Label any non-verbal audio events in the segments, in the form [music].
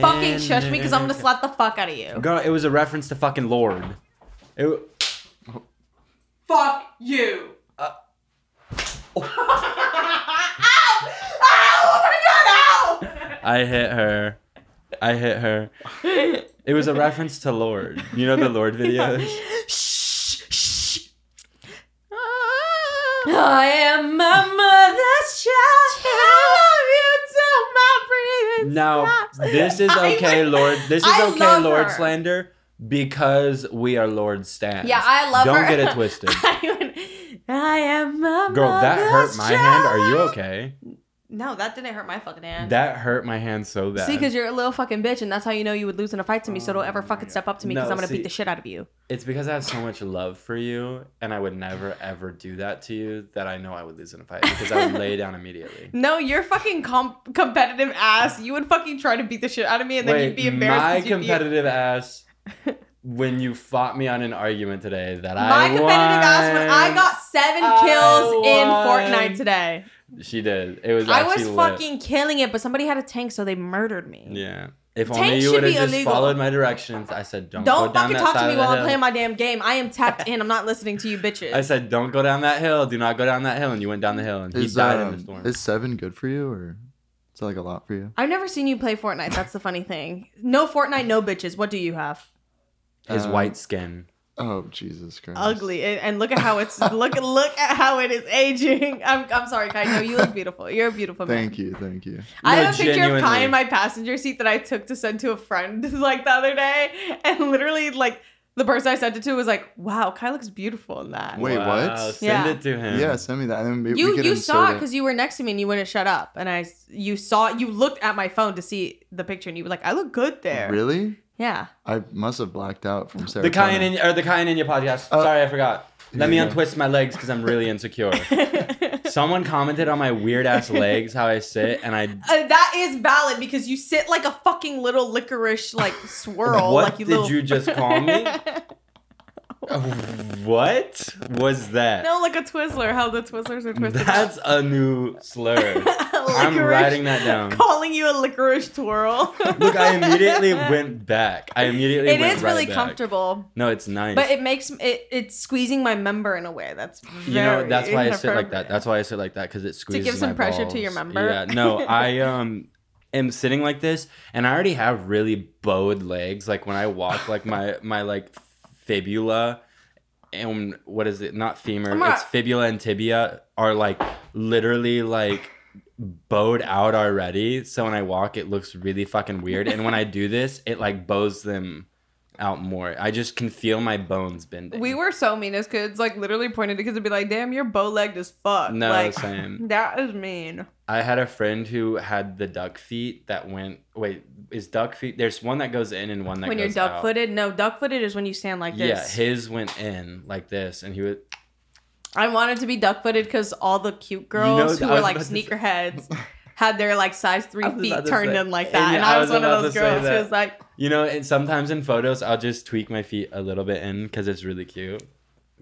fucking shush me because I'm gonna [laughs] slap the fuck out of you. Girl, it was a reference to fucking Lorde. It, w- Fuck you. Uh, [laughs] ow! Ow! Oh my god, ow! I hit her. I hit her. It was a reference to Lorde. You know the Lorde [laughs] videos? Shh, shh. I am my mother's child. I love you till my breathing Now, this is okay, Lorde. This is I okay, Lorde her. slander, because we are Lorde stands. Yeah, I love Don't her. get it [laughs] twisted. I, would- I am my Girl, that hurt my hand. Are you okay? No, that didn't hurt my fucking hand. That hurt my hand so bad. See, because you're a little fucking bitch, and that's how you know you would lose in a fight to me. So don't ever oh fucking step up to me because No, I'm gonna see- beat the shit out of you. It's because I have so much love for you, and I would never ever do that to you. That I know I would lose in a fight because I would lay down immediately. [laughs] No, you're fucking com- competitive ass. You would fucking try to beat the shit out of me, and then Wait, you'd be embarrassed. my 'cause you'd be- competitive ass. [laughs] When you fought me on an argument today, that I My competitive ass when I won. got seven I kills in won. Fortnite today. She did. It was. I was actually lit. fucking killing it, but somebody had a tank, so they murdered me. Yeah. If Tank only you would have just illegal. followed my directions. I said, don't, Don't go down fucking that talk to me of the while I'm playing my damn game. I am tapped [laughs] in. I'm not listening to you bitches. I said, don't go down that hill. Do not go down that hill. And you went down the hill, and he Is, died in um, the storm. is seven good for you, or is that like a lot for you? I've never seen you play Fortnite. That's the funny thing. No Fortnite, no bitches. What do you have? His um, white skin. Oh Jesus Christ! Ugly. And and look at how it's look [laughs] look at how it is aging. I'm I'm sorry, Kai. No, you look beautiful. You're a beautiful man. Thank you, thank you. I No, have a picture of Kai genuinely. in my passenger seat that I took to send to a friend [laughs] like the other day, and literally like the person I sent it to was like, "Wow, Kai looks beautiful in that." Wait, Wow, what? Send Yeah. it to him. Yeah, send me that. And then maybe you we could you saw it insert because you were next to me and you wouldn't shut up, and I you saw you looked at my phone to see the picture and you were like, "I look good there." Really? Yeah. I must have blacked out from Sarah. The Cayenne in, or the Cayenne in your podcast. Oh. Sorry, I forgot. Let me go. untwist my legs because I'm really insecure. [laughs] Someone commented on my weird ass legs, how I sit, and I. Uh, that is valid because you sit like a fucking little licorice like swirl. What like you did little... you just call me? [laughs] What was that? no, like a Twizzler. How the Twizzlers are twisted. That's a new slur. [laughs] I'm writing that down. Calling you a licorice twirl. Look, I immediately [laughs] went back. I immediately It is right really back. comfortable, No, it's nice. but it makes it. It's squeezing my member in a way that's. you know, that's why I sit like that. That's why I sit like that because it squeezes To give some my pressure to your member? Yeah, no, [laughs] I um am sitting like this, and I already have really bowed legs. Like when I walk, like my my like fibula and what is it? Not femur. Not- It's fibula and tibia are like literally like bowed out already. So when I walk, it looks really fucking weird. And when I do this, it like bows them out more. I just can feel my bones bending. We were so mean as kids, like literally pointed to kids and be like, "Damn, you're bow legged as fuck." No, like, same. [laughs] That is mean. I had a friend who had the duck feet that went. Wait, is duck feet? There's one that goes in and one that goes in. when you're duck footed, no, duck footed is when you stand like this. Yeah, his went in like this, and he would. I wanted to be duck footed because all the cute girls I who were like about to sneakerheads [laughs] had their like size three feet turned say- in like that, yeah, and I I was, was one of those girls who was like, You know, and sometimes in photos, I'll just tweak my feet a little bit in because it's really cute,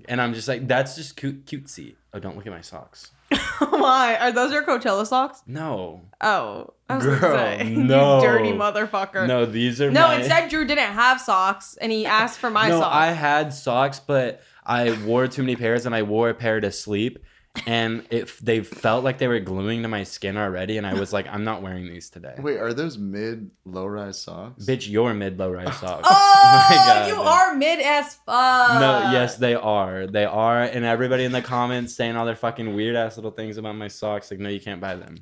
and I'm just like, that's just cute, cutesy. Oh, don't look at my socks. [laughs] "Why are those your Coachella socks?" No, Oh, I was Girl, gonna say, [laughs] no. you dirty motherfucker. no, these are No, my... instead Drew didn't have socks, and he asked for my [laughs] no, socks. I had socks, but I wore too many pairs, and I wore a pair to sleep, and if they felt like they were gluing to my skin already, and I was like, I'm not wearing these today. Wait, are those mid low rise socks? Bitch, you're mid low rise [laughs] socks. Oh, [laughs] My God, you are mid as fuck. No, yes, they are. They are, and everybody in the comments saying all their fucking weird ass little things about my socks. Like, no, you can't buy them.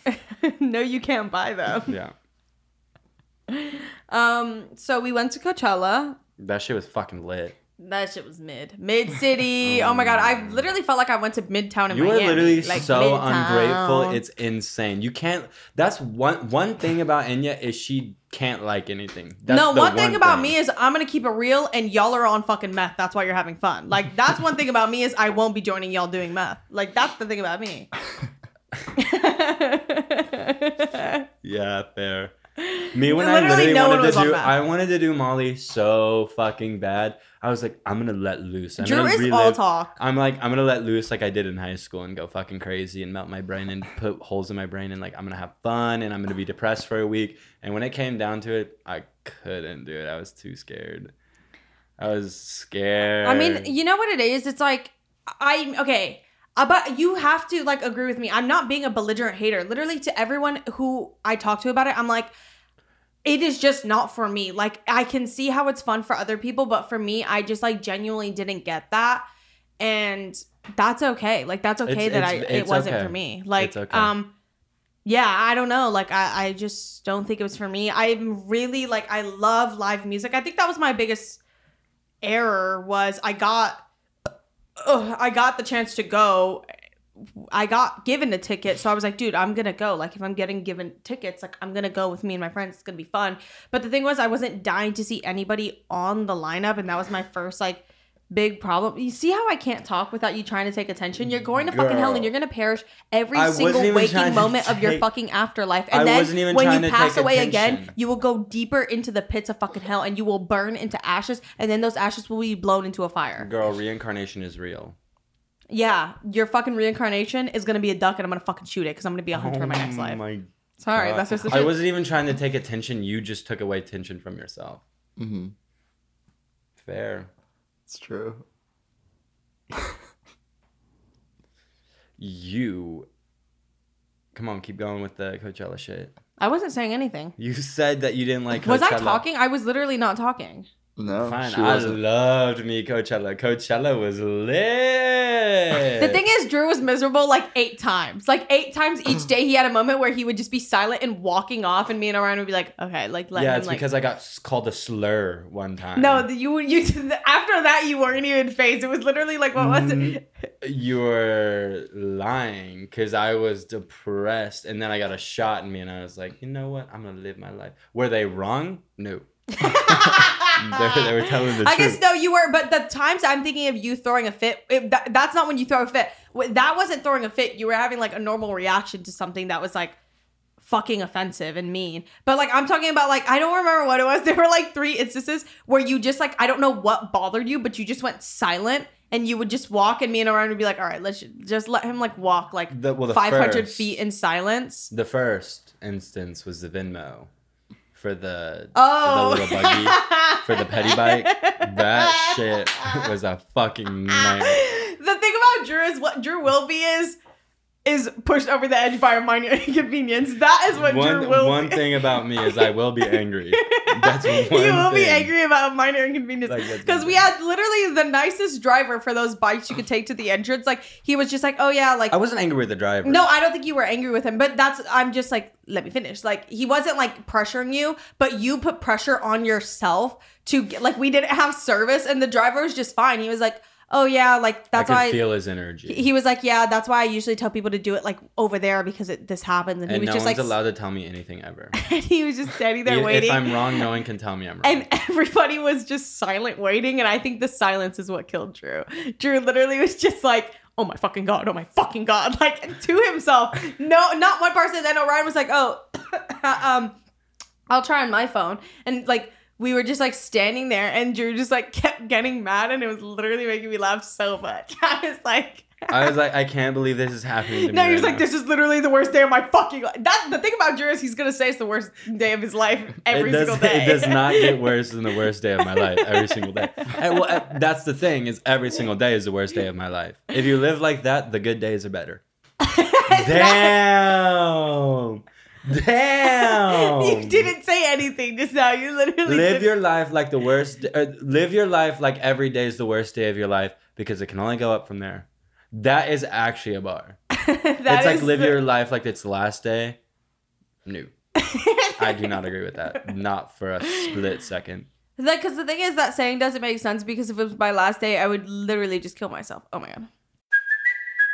[laughs] no, you can't buy them. Yeah, Um, so we went to Coachella. that shit was fucking lit. That shit was mid. Mid city. [laughs] oh my god, I um, literally felt like I went to Midtown in You Miami. You are literally like so Midtown. ungrateful. It's insane. You can't. That's one one thing about Enya is she can't like anything. That's no, one thing about me is I'm gonna keep it real, and y'all are on fucking meth. That's why you're having fun. Like that's one thing about me is I won't be joining y'all doing meth. Like that's the thing about me. [laughs] yeah, fair. Me when I Literally literally no wanted to do. I wanted to do Molly so fucking bad. I was like, I'm gonna let loose. I'm Drew gonna is relive. all talk. I'm like, I'm gonna let loose like I did in high school and go fucking crazy and melt my brain and put holes in my brain and like I'm gonna have fun and I'm gonna be depressed for a week. And when it came down to it, I couldn't do it. I was too scared. I was scared. I mean, you know what it is? It's like I okay. But you have to like agree with me. I'm not being a belligerent hater. Literally to everyone who I talk to about it, I'm like, it is just not for me. Like I can see how it's fun for other people, but for me, I just like genuinely didn't get that. And that's okay. Like that's okay It's- that I it's- it wasn't okay. for me. Like okay. um yeah, I don't know. Like I, I just don't think it was for me. I'm really like I love live music. I think that was my biggest error was I got ugh, I got the chance to go. I got given a ticket, so I was like, dude, I'm gonna go. Like, if I'm getting given tickets, like I'm gonna go with me and my friends. It's gonna be fun. But the thing was, I wasn't dying to see anybody on the lineup, and that was my first like big problem. You see how I can't talk without you trying to take attention? You're going to fucking hell, and you're gonna perish every I single waking moment of your fucking afterlife. I And then wasn't even when you pass take away again, you will go deeper into the pits of fucking hell, and you will burn into ashes, and then those ashes will be blown into a fire. girl, reincarnation is real. Yeah, your fucking reincarnation is gonna be a duck, and I'm gonna fucking shoot it because I'm gonna be a hunter in my next Oh life. my Sorry, God. that's just the I truth. wasn't even trying to take attention. You just took away attention from yourself. Mm-hmm. Fair. It's true. [laughs] You. Come on, keep going with the Coachella shit. I wasn't saying anything. You said that you didn't like Coachella. Was I talking? I was literally not talking. No, Fine, she I wasn't. loved me Coachella. Coachella was lit. The thing is, Drew was miserable like eight times. Like eight times each day, he had a moment where he would just be silent and walking off, and me and Orion would be like, "Okay, like let yeah, him it's like." because I got called a slur one time. no, you you [laughs] after that you weren't even phased. It was literally like what was Mm. it? you were lying because I was depressed, and then I got a shot in me, and I was like, you know what? I'm gonna live my life. Were they wrong? No. [laughs] [laughs] [laughs] they, they were telling the I truth. guess no, you were. But the times I'm thinking of you throwing a fit, it, that, that's not when you throw a fit. That wasn't throwing a fit. You were having like a normal reaction to something that was like fucking offensive and mean. But like I'm talking about like I don't remember what it was. [laughs] There were like three instances where you just like I don't know what bothered you, but you just went silent and you would just walk, and me and Orion would be like, all right, let's just let him like walk like The- well, the 500 first- feet in silence. The first instance was the Venmo for the Oh, the little buggy for the [laughs] petty bike. That shit [laughs] was a fucking nightmare. the thing about Drew is what Drew will be is is pushed over the edge by a minor [laughs] inconvenience. That is what One Drew will one be. thing about me is I will be [laughs] angry. That's one you will be angry about a minor inconvenience because one we had literally the nicest driver for those bikes you could take to the entrance. Like he was just like, oh yeah, like I wasn't angry with the driver. no, I don't think you were angry with him, but that's I'm just like, let me finish. Like he wasn't like pressuring you, but you put pressure on yourself to get like we didn't have service and the driver was just fine. He was like, oh yeah, like that's why I why feel his energy. he was like, yeah, that's why I usually tell people to do it like over there because it this happens, and, he was no just one's like, allowed to tell me anything ever. [laughs] and he was just standing there waiting. If. I'm wrong, no one can tell me I'm wrong. and [laughs] everybody was just silent waiting, and I think the silence is what killed Drew. Drew literally was just like, "Oh my fucking god! Oh my fucking god!" [laughs] Like to himself. No, not one person. Then Orion was like, "Oh, [coughs] um, I'll try on my phone," and like we were just like standing there, and Drew just like kept getting mad, and it was literally making me laugh so much. [laughs] I was like. I was like, I can't believe this is happening to [laughs] me. No, he right was like, now. "This is literally the worst day of my fucking life." That the thing about Drew is he's gonna say it's the worst day of his life [laughs] every does, single day. It does not get worse than the worst day of my life every single day. And, well, that's the thing is every single day is the worst day of my life. If you live like that, the good days are better. Damn. Damn. [laughs] you didn't say anything just now. You literally live did- your life like the worst. Uh, live your life like every day is the worst day of your life because it can only go up from there. That is actually a bar. [laughs] That it's like live the- your [laughs] life like it's the last day. No, I do not agree with that. Not for a split second. Like, because the thing is, that saying doesn't make sense because if it was my last day, I would literally just kill myself. Oh my god.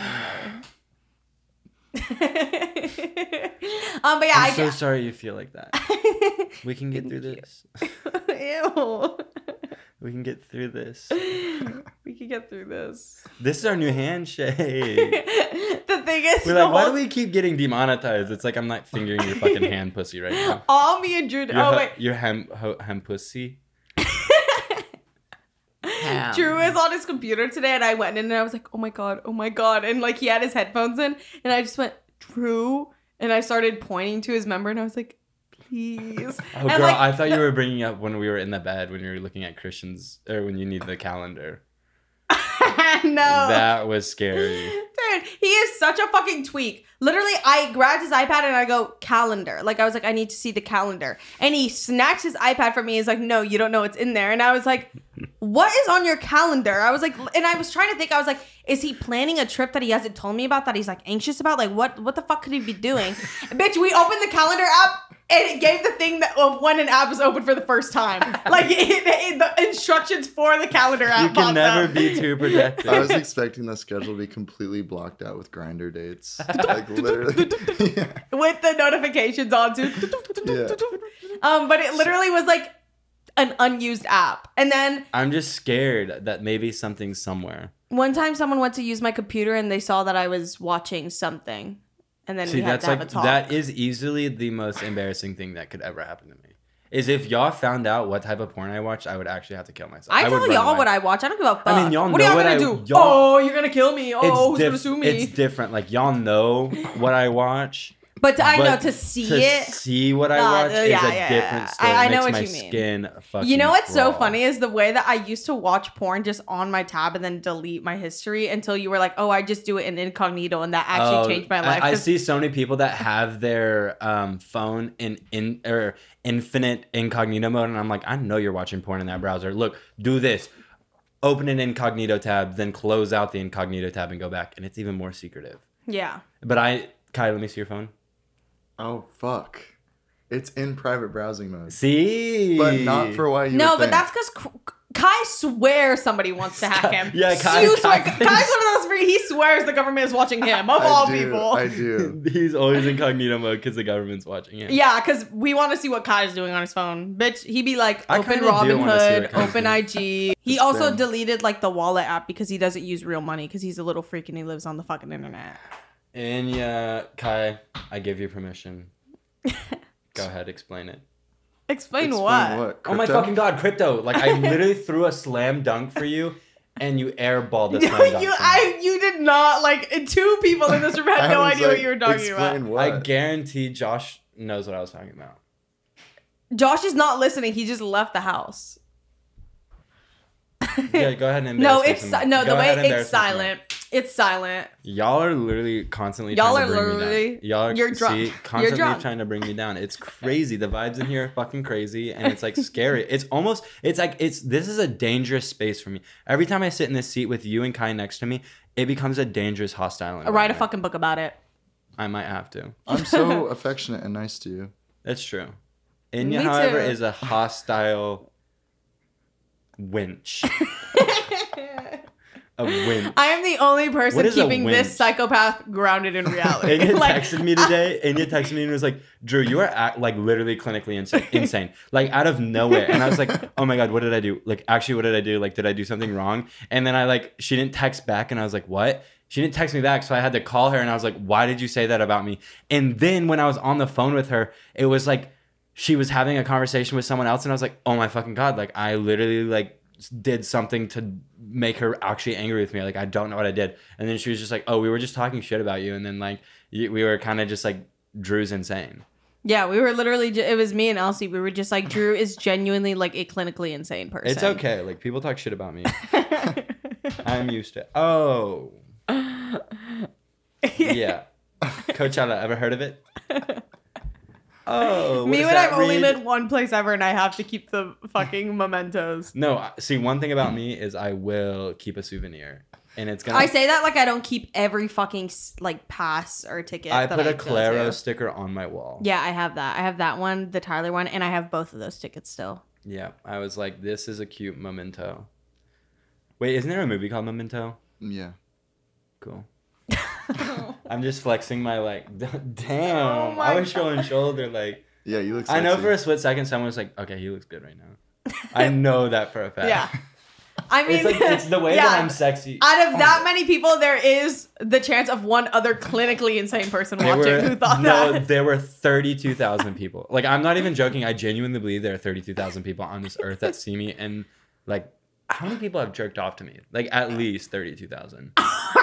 [laughs] um, but yeah, I'm I so sorry you feel like that. [laughs] We can get through this. [laughs] Ew. We can get through this. we can get through this. This is our new handshake. the thing is, We're like, why do we keep getting demonetized? It's like I'm not fingering your fucking hand pussy right now. all me and Drew. Your, oh wait, your hem, ho, hem pussy. Drew was on his computer today, and I went in and I was like, "Oh my god, oh my god!" And like he had his headphones in, and I just went, "Drew," and I started pointing to his member, and I was like, "Please." [laughs] Oh, and girl, like, I thought you were bringing up when we were in the bed when you were looking at Christians or when you need the calendar. [laughs] no. That was scary. Dude, he is such a fucking tweak. Literally, I grabbed his iPad and I go, calendar. Like, I was like, I need to see the calendar. And he snatched his iPad from me. He's like, no, you don't know what's in there. And I was like, what is on your calendar? I was like, and I was trying to think, I was like, is he planning a trip that he hasn't told me about that he's like anxious about? Like, what what the fuck could he be doing? [laughs] Bitch, we opened the calendar app and it gave the thing that of when an app was open for the first time. [laughs] Like, it, it- the instructions for the calendar app. You can never up. be too [laughs] protected. I was expecting the schedule to be completely blocked out with Grindr dates. Like literally. yeah. with the notifications on too. Yeah. Um, but it literally was like an unused app. And then I'm just scared that maybe something's somewhere. One time someone went to use my computer and they saw that I was watching something. And then See, we had that's to have like a talk. that is easily the most embarrassing thing that could ever happen to me. Is if y'all found out what type of porn I watch, I would actually have to kill myself. I, would tell run y'all away. what I watch. I don't give a fuck. I mean, y'all what are know y'all what gonna I- do? y'all- oh, you're gonna kill me. Oh, who's diff- gonna sue me? It's different. Like y'all know what I watch. But to, I know to see to it. see what I watch uh, is yeah, a yeah, different yeah. story. I- I know what you mean. Skin fucking You know what's so funny is the way that I used to watch porn just on my tab and then delete my history until you were like, oh, I just do it in incognito, and that actually Oh, changed my I- life. I, 'Cause- see so many people that have their um, phone in in or infinite incognito mode, and I'm like, I know you're watching porn in that browser. Look, do this. Open an incognito tab, then close out the incognito tab and go back, and it's even more secretive. yeah. But I, Kai, let me see your phone. Oh fuck. It's in private browsing mode. See, But not for why you No, would but think. that's because Kai swears somebody wants to hack him. Yeah, Kai- You Kai swear- Kai's one of those free. He swears the government is watching him of I all do, people. I do. [laughs] He's always incognito mode because the government's watching him. yeah, because we want to see what Kai's doing on his phone. Bitch, he be like, I open kinda do Robinhood, open. IG. [laughs] He also deleted like the wallet app because he doesn't use real money because he's a little freak and he lives on the fucking internet. And yeah, Kai, I give you permission. [laughs] Go ahead, explain it. Explain, Explain what? what? Oh my fucking god, crypto! Like I [laughs] literally threw a slam dunk for you, and you airballed a [laughs] You, slam dunk. you, for me. I, you did not like two people in this room had I no was idea what like, you were talking explain about. What? I guarantee Josh knows what I was talking about. Josh is not listening. He just left the house. Yeah, go ahead and No, me it's some si- no. Go The way and it's embarrass me some more. silent. It's silent. Y'all are literally constantly Y'all trying are to bring me literally- down. Y'all are you're drunk. See, You're constantly drunk. trying to bring me down. It's [laughs] crazy. The vibes in here are fucking crazy, and it's like scary. It's almost. It's like it's. This is a dangerous space for me. Every time I sit in this seat with you and Kai next to me, it becomes a dangerous, hostile. Environment. Write a fucking book about it. I might have to. I'm so [laughs] affectionate and nice to you. That's true. Inya, Me however, too. is a hostile winch. [laughs] a winch. [laughs] I am the only person What is a keeping this psychopath grounded in reality. [laughs] Anya [laughs] Like, texted me today. Anya texted me and was like, "Drew, you are act, like literally clinically insane, insane, like out of nowhere." And I was like, "Oh my god, what did I do? Like, actually, what did I do? Like, did I do something wrong?" And then I like, she didn't text back, and I was like, "What?" She didn't text me back, so I had to call her, and I was like, "Why did you say that about me?" And then when I was on the phone with her, it was like she was having a conversation with someone else, and I was like, "Oh my fucking god!" Like, I literally like did something to make her actually angry with me. Like, I don't know what I did. And then she was just like, "Oh, we were just talking shit about you," and then like we were kind of just like, "Drew's insane." yeah, we were literally. It was me and Elsie. We were just like, Drew is genuinely like a clinically insane person. It's okay. Like people talk shit about me. [laughs] I'm used to. It. Oh, [laughs] yeah. [laughs] Coachella, ever heard of it? Oh, Me does when I've only read? been one place ever and I have to keep the fucking [laughs] mementos. No, see, one thing about me is I will keep a souvenir, and it's gonna. I say that like I don't keep every fucking like pass or ticket. I that put a go Claro sticker on my wall. Yeah, I have that. I have that one, the Tyler one, and I have both of those tickets still. Yeah, I was like, this is a cute memento. Wait, isn't there a movie called Memento? Yeah. Cool. [laughs] I'm just flexing my like. [laughs] Damn, Oh my I was showing shoulder like. Yeah, you look. I know for a split second, someone was like, "Okay, he looks good right now." I know that for a fact. Yeah. I mean, it's like it's the way yeah. that I'm [laughs] sexy. Out of that oh. many people, there is the chance of one other clinically insane person watching were- who thought no, that. No, there were 32,000 people. Like, I'm not even joking. I genuinely believe there are 32,000 people on this earth that see me. And, like, how many people have jerked off to me? Like, at least 32,000.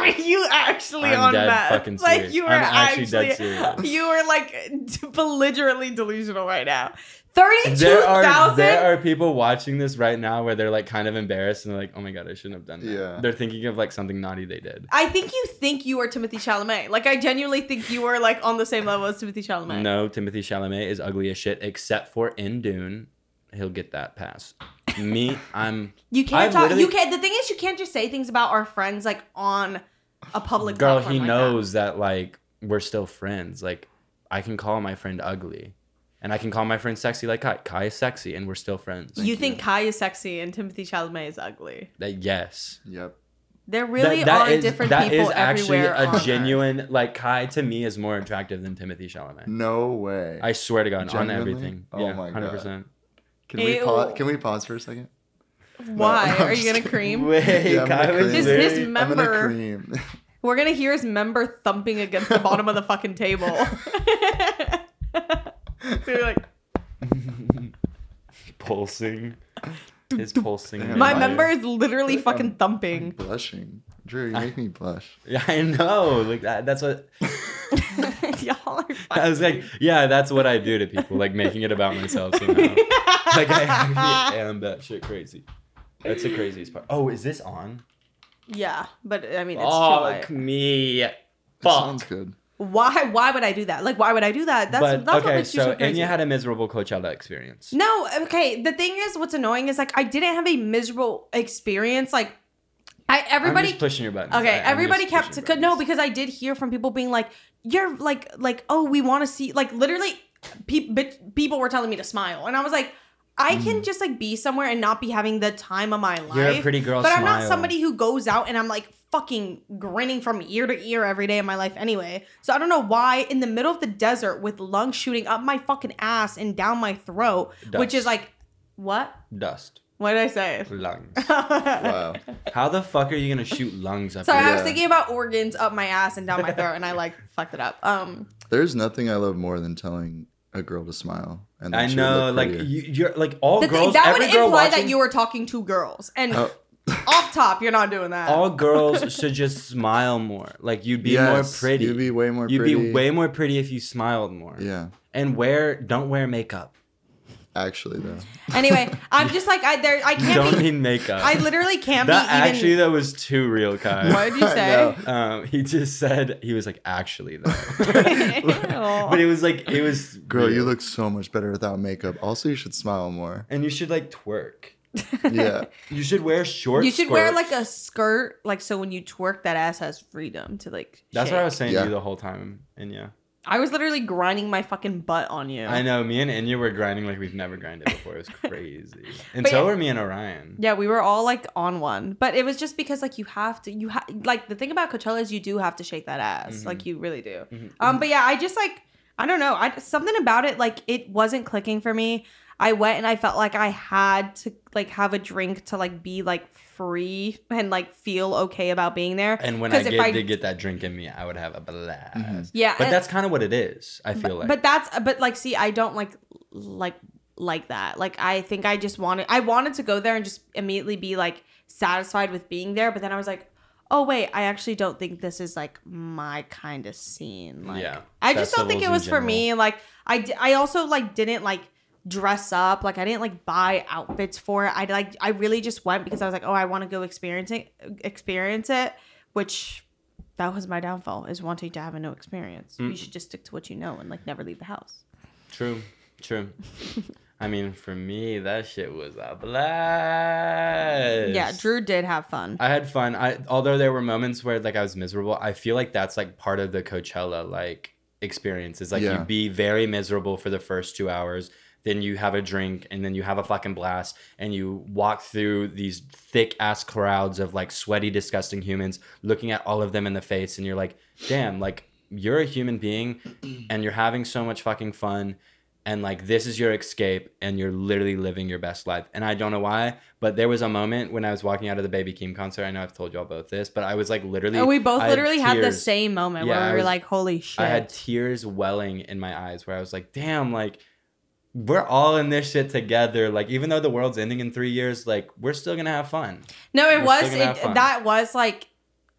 Are you actually I'm on dead meth? fucking like you are I'm actually actually, dead serious. [laughs] you are like [laughs] belligerently delusional right now. Thirty-two There are, there are people watching this right now where they're, like, kind of embarrassed and they're like, oh my God, I shouldn't have done that. Yeah. They're thinking of, like, something naughty they did. I think you think you are Timothée Chalamet. Like I genuinely think you are like on the same level as Timothée Chalamet. No, Timothée Chalamet is ugly as shit, except for in Dune. He'll get that pass. Me, I'm. [laughs] You can't I've talk. You can't. The thing is, you can't just say things about our friends like on a public. Girl, platform he like knows that. like we're still friends. Like I can call my friend ugly, and I can call my friend sexy like Kai. Kai is sexy, and we're still friends. That. You think Kai is sexy and Timothée Chalamet is ugly? that? Yes, Yep. There really That- that are is- different that people is actually everywhere. on a Earth. genuine like Kai to me is more attractive than Timothée Chalamet. No way. I swear to God, on everything. Oh yeah, my hundred God. percent. Can we pause? Can we pause for a second? Why [laughs] No, are you gonna cream? Wait, Yeah, I'm gonna was cream. His- very- his I'm gonna member- cream. [laughs] We're gonna hear his member thumping against the bottom of the fucking table. [laughs] so you're like, pulsing. His pulsing. Damn, my member is literally I'm- fucking thumping. Blushing. Drew, you make me blush. Yeah, I know. Like that. That's what. Y'all are I was like, yeah, that's what I do to people, like making it about myself somehow. like I actually am that shit crazy. That's the craziest part. Oh, is this on? Yeah, but I mean, it's too Fuck light. me. That sounds Fuck. good. Why? Why would I do that? Like, why would I do that? That's but that's what okay, makes you so so crazy. Enya had a miserable Coachella experience. No, okay. The thing is, what's annoying is like I didn't have a miserable experience. Like, I I'm everybody. just pushing your buttons. Okay, I- I'm everybody just kept pushing could no buttons. because I did hear from people being like, "You're like like oh we want to see like literally, pe- bit- people were telling me to smile," and I was like. I can just like be somewhere and not be having the time of my life. Mm. You're a pretty girl, But I'm not somebody who goes out and I'm like fucking grinning from ear to ear every day of my life anyway. So I don't know why in the middle of the desert with lungs shooting up my fucking ass and down my throat, which is like what? dust, What did I say? lungs. [laughs] Wow. How the fuck are you gonna shoot lungs up? Sorry, your- I was thinking about organs up my ass and down my throat, and I like fucked it up. Um, There's nothing I love more than telling a girl to smile. And I know, like you, you're like all the girls. thing that would every girl imply watching, that you were talking to girls, and Oh. [laughs] off top, you're not doing that. all girls should just smile more. Like you'd be Yes, more pretty. You'd be way more You'd pretty. be way more pretty if you smiled more. Yeah. And wear don't wear makeup. Actually, though. anyway, I'm just like I there. I can't [laughs] don't be. need makeup. I literally can't that be even. actually that was too real, Kai. what did you say? know. Um, he just said he was like actually though, [laughs] [laughs] but it was like it was Girl, you look so much better without makeup. Also, you should smile more. and you should like twerk. Yeah. You should wear short. you should wear like a skirt, like so when you twerk, that ass has freedom to like. That's shake. what I was saying Yeah. to you the whole time, and yeah, I was literally grinding my fucking butt on you. I know. Me and Enya were grinding like we've never grinded before. It was [laughs] crazy, and But so yeah- were me and Orion. Yeah, we were all like on one, but it was just because like you have to, you have like the thing about Coachella is you do have to shake that ass, Mm-hmm. like you really do. Um, but yeah, I just like I don't know, I something about it like it wasn't clicking for me. I went and I felt like I had to like have a drink to like be like free and like feel okay about being there. And when I, if get, did get that drink in me, I would have a blast. Mm-hmm. Yeah, but and- that's kind of what it is. I feel like. But that's but like see, I don't like like like that. Like I think I just wanted I wanted to go there and just immediately be like satisfied with being there, but then I was like, "Oh wait, I actually don't think this is like my kind of scene." Like Yeah, I just don't think it was for me. Like I I also like didn't like dress up. Like I didn't like buy outfits for it. I like I really just went because I was like, "Oh, I want to go experience it experience it," which that was my downfall is wanting to have a new experience. Mm. You should just stick to what you know and like never leave the house. True. True. [laughs] I mean, for me, that shit was a blast. Yeah, Drew did have fun. I had fun. I although there were moments where like I was miserable. I feel like that's like part of the Coachella like experience. Is like Yeah. you be very miserable for the first two hours, then you have a drink, and then you have a fucking blast, and you walk through these thick ass crowds of like sweaty, disgusting humans, looking at all of them in the face, and you're like, damn, like you're a human being, and you're having so much fucking fun. And like this is your escape, and you're literally living your best life. And I don't know why, but there was a moment when I was walking out of the Baby Keem concert. I know I've told y'all both this, but I was like literally. And we both I literally had the same moment Yeah, where we were like, "Holy shit!" I had tears welling in my eyes where I was like, damn, like we're all in this shit together. Like even though the world's ending in three years, like we're still gonna have fun. No, it We're was still gonna have it, that was like,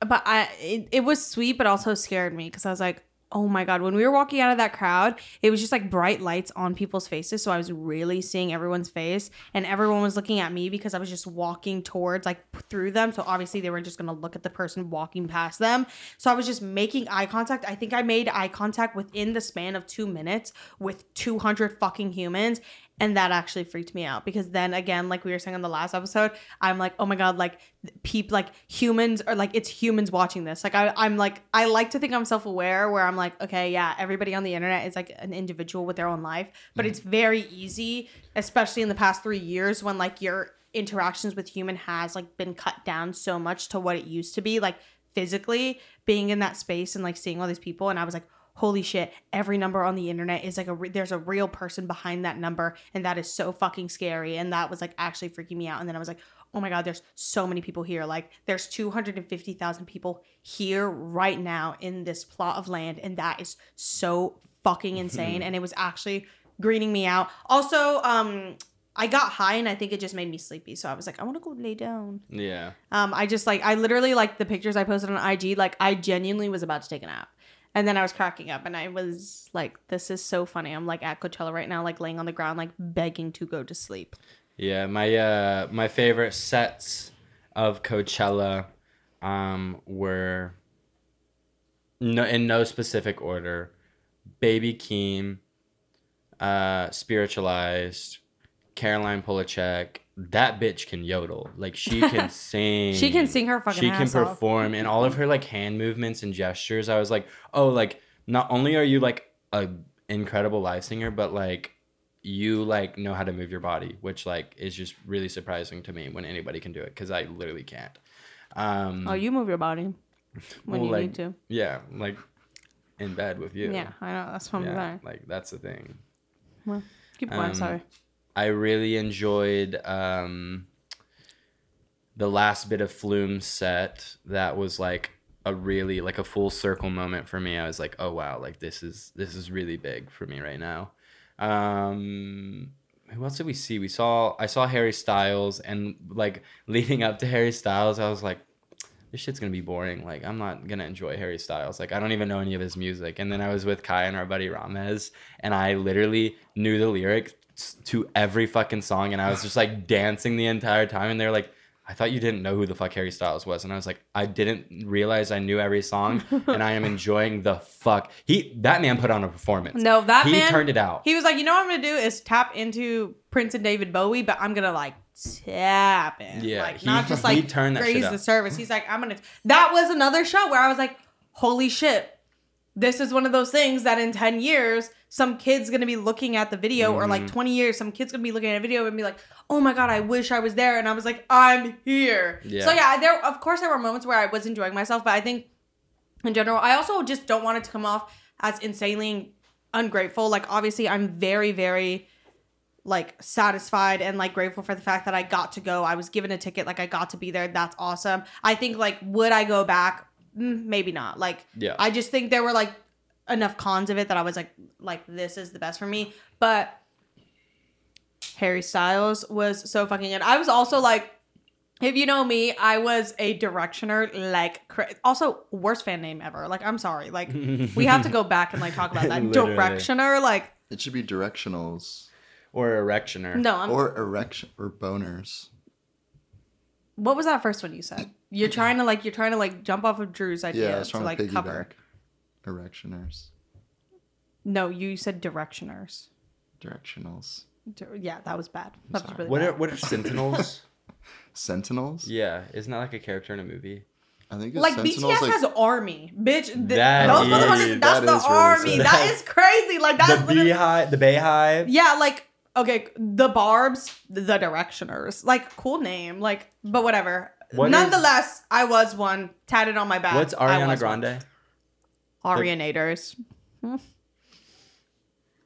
but I it, it was sweet, but also scared me because I was like, oh my god, when we were walking out of that crowd, it was just like bright lights on people's faces, so I was really seeing everyone's face, and everyone was looking at me because I was just walking towards like through them. So obviously they were just gonna look at the person walking past them. So I was just making eye contact. I think I made eye contact within the span of two minutes with two hundred fucking humans. And that actually freaked me out because then again, like we were saying on the last episode, I'm like, oh my god, like people, like humans are like it's humans watching this. Like I, I'm like, I like to think I'm self aware, where I'm like, okay, yeah, everybody on the internet is like an individual with their own life, but it's very easy, especially in the past three years when like your interactions with human has like been cut down so much to what it used to be, like physically being in that space and like seeing all these people, and I was like holy shit every number on the internet is like a re- there's a real person behind that number and that is so fucking scary and that was like actually freaking me out and then i was like oh my god there's so many people here like there's 250,000 people here right now in this plot of land and that is so fucking [laughs] insane and it was actually greening me out also um I got high and I think it just made me sleepy. So I was like, I want to go lay down. Yeah. Um, I just like I literally like the pictures I posted on IG. Like I genuinely was about to take a nap, and then I was cracking up, and I was like, "This is so funny." I'm like at Coachella right now, like laying on the ground, like begging to go to sleep. Yeah. My uh my favorite sets of Coachella um were no in no specific order. Baby Keem, uh spiritualized, Caroline Polachek. That bitch can yodel. Like she [laughs] can sing. She can sing her fucking She can ass off. perform and all of her like hand movements and gestures. I was like, "Oh, like not only are you like a incredible live singer, but like you like know how to move your body, which like is just really surprising to me when anybody can do it cuz I literally can't." Um Oh, you move your body when well, you like, need to. Yeah, like in bed with you. Yeah, I know. That's what I'm Yeah, like that's the thing. Well, keep going. Um, sorry. I really enjoyed um, the last bit of Flume set. That was like a really like a full circle moment for me. I was like, oh wow, like this is this is really big for me right now. Um, who else did we see? We saw I saw Harry Styles, and like leading up to Harry Styles, I was like. This shit's gonna be boring. Like I'm not gonna enjoy Harry Styles. Like I don't even know any of his music. And then I was with Kai and our buddy Ramez, and I literally knew the lyrics to every fucking song and I was just like dancing the entire time and they're like I thought you didn't know who the fuck Harry Styles was and I was like I didn't realize I knew every song [laughs] and I am enjoying the fuck he that man put on a performance No, that he man turned it out He was like, you know what I'm gonna do is tap into Prince and David Bowie, but I'm gonna like tap in. Yeah, like he- not just [laughs] like he turned that up. the service. He's like, I'm gonna. That was another show where I was like, holy shit, this is one of those things that in 10 years some kid's gonna be looking at the video or Mm-hmm. like 20 years some kid's gonna be looking at a video and be like oh my god i wish i was there and i was like i'm here Yeah. so yeah there of course there were moments where i was enjoying myself but i think in general i also just don't want it to come off as insanely ungrateful like obviously i'm very very like satisfied and like grateful for the fact that I got to go. I was given a ticket, like I got to be there. That's awesome. I think like would I go back? Mm, maybe not. Like Yeah. I just think there were like enough cons of it that I was like like this is the best for me. But Harry Styles was so fucking good. I was also like if you know me, I was a directioner like cra- also worst fan name ever. Like I'm sorry. Like we have to go [laughs] back and like talk about that. Literally. directioner like It should be directionals or erectioner no, I'm or erection or boners. What was that first one you said? You're trying to like you're trying to like jump off of Drew's idea Yeah, I was to trying to like cover. piggyback. Erectioners. No, you said directioners. Directionals. Yeah, that was bad. That was really What are what are [laughs] Sentinels? Sentinels. yeah, isn't that like a character in a movie? I think it's like Sentinels. BTS like, has army, bitch. Th- That those is- motherfuckers, that's that the is really army. sad. That is crazy. Like that's the literally- beehive, the Beyhive. Yeah, like okay, the Barbs, the Directioners, like cool name, like but whatever. What is- Nonetheless, I was one tatted on my back. What's I Ariana was one. Grande? Arianators.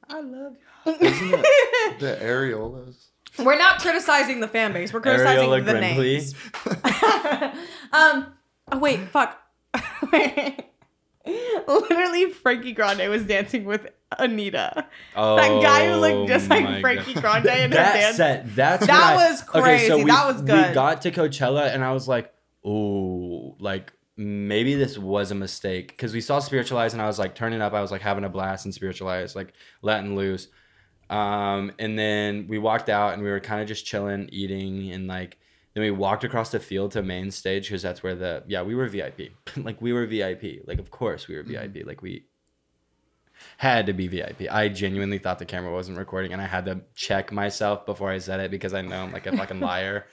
I love Isn't it [laughs] the areolas? We're not criticizing the fan base. We're criticizing Ariola the Grimley. names. [laughs] [laughs] um. Oh wait, fuck. Literally, Frankie Grande was dancing with Anitta. Oh, That guy who looked just like Frankie God. Grande in her dance. set, that's That what I- was crazy. we, That was good. We got to Coachella and I was like, oh, like maybe this was a mistake because we saw Spiritualize and I was like turning up. I was like having a blast and Spiritualize, like letting loose. Um, and then we walked out and we were kind of just chilling, eating, and like then we walked across the field to main stage because that's where the yeah we were VIP, [laughs] like we were VIP, like of course we were VIP, like we had to be VIP. I genuinely thought the camera wasn't recording, and I had to check myself before I said it because I know I'm like a fucking [laughs] liar.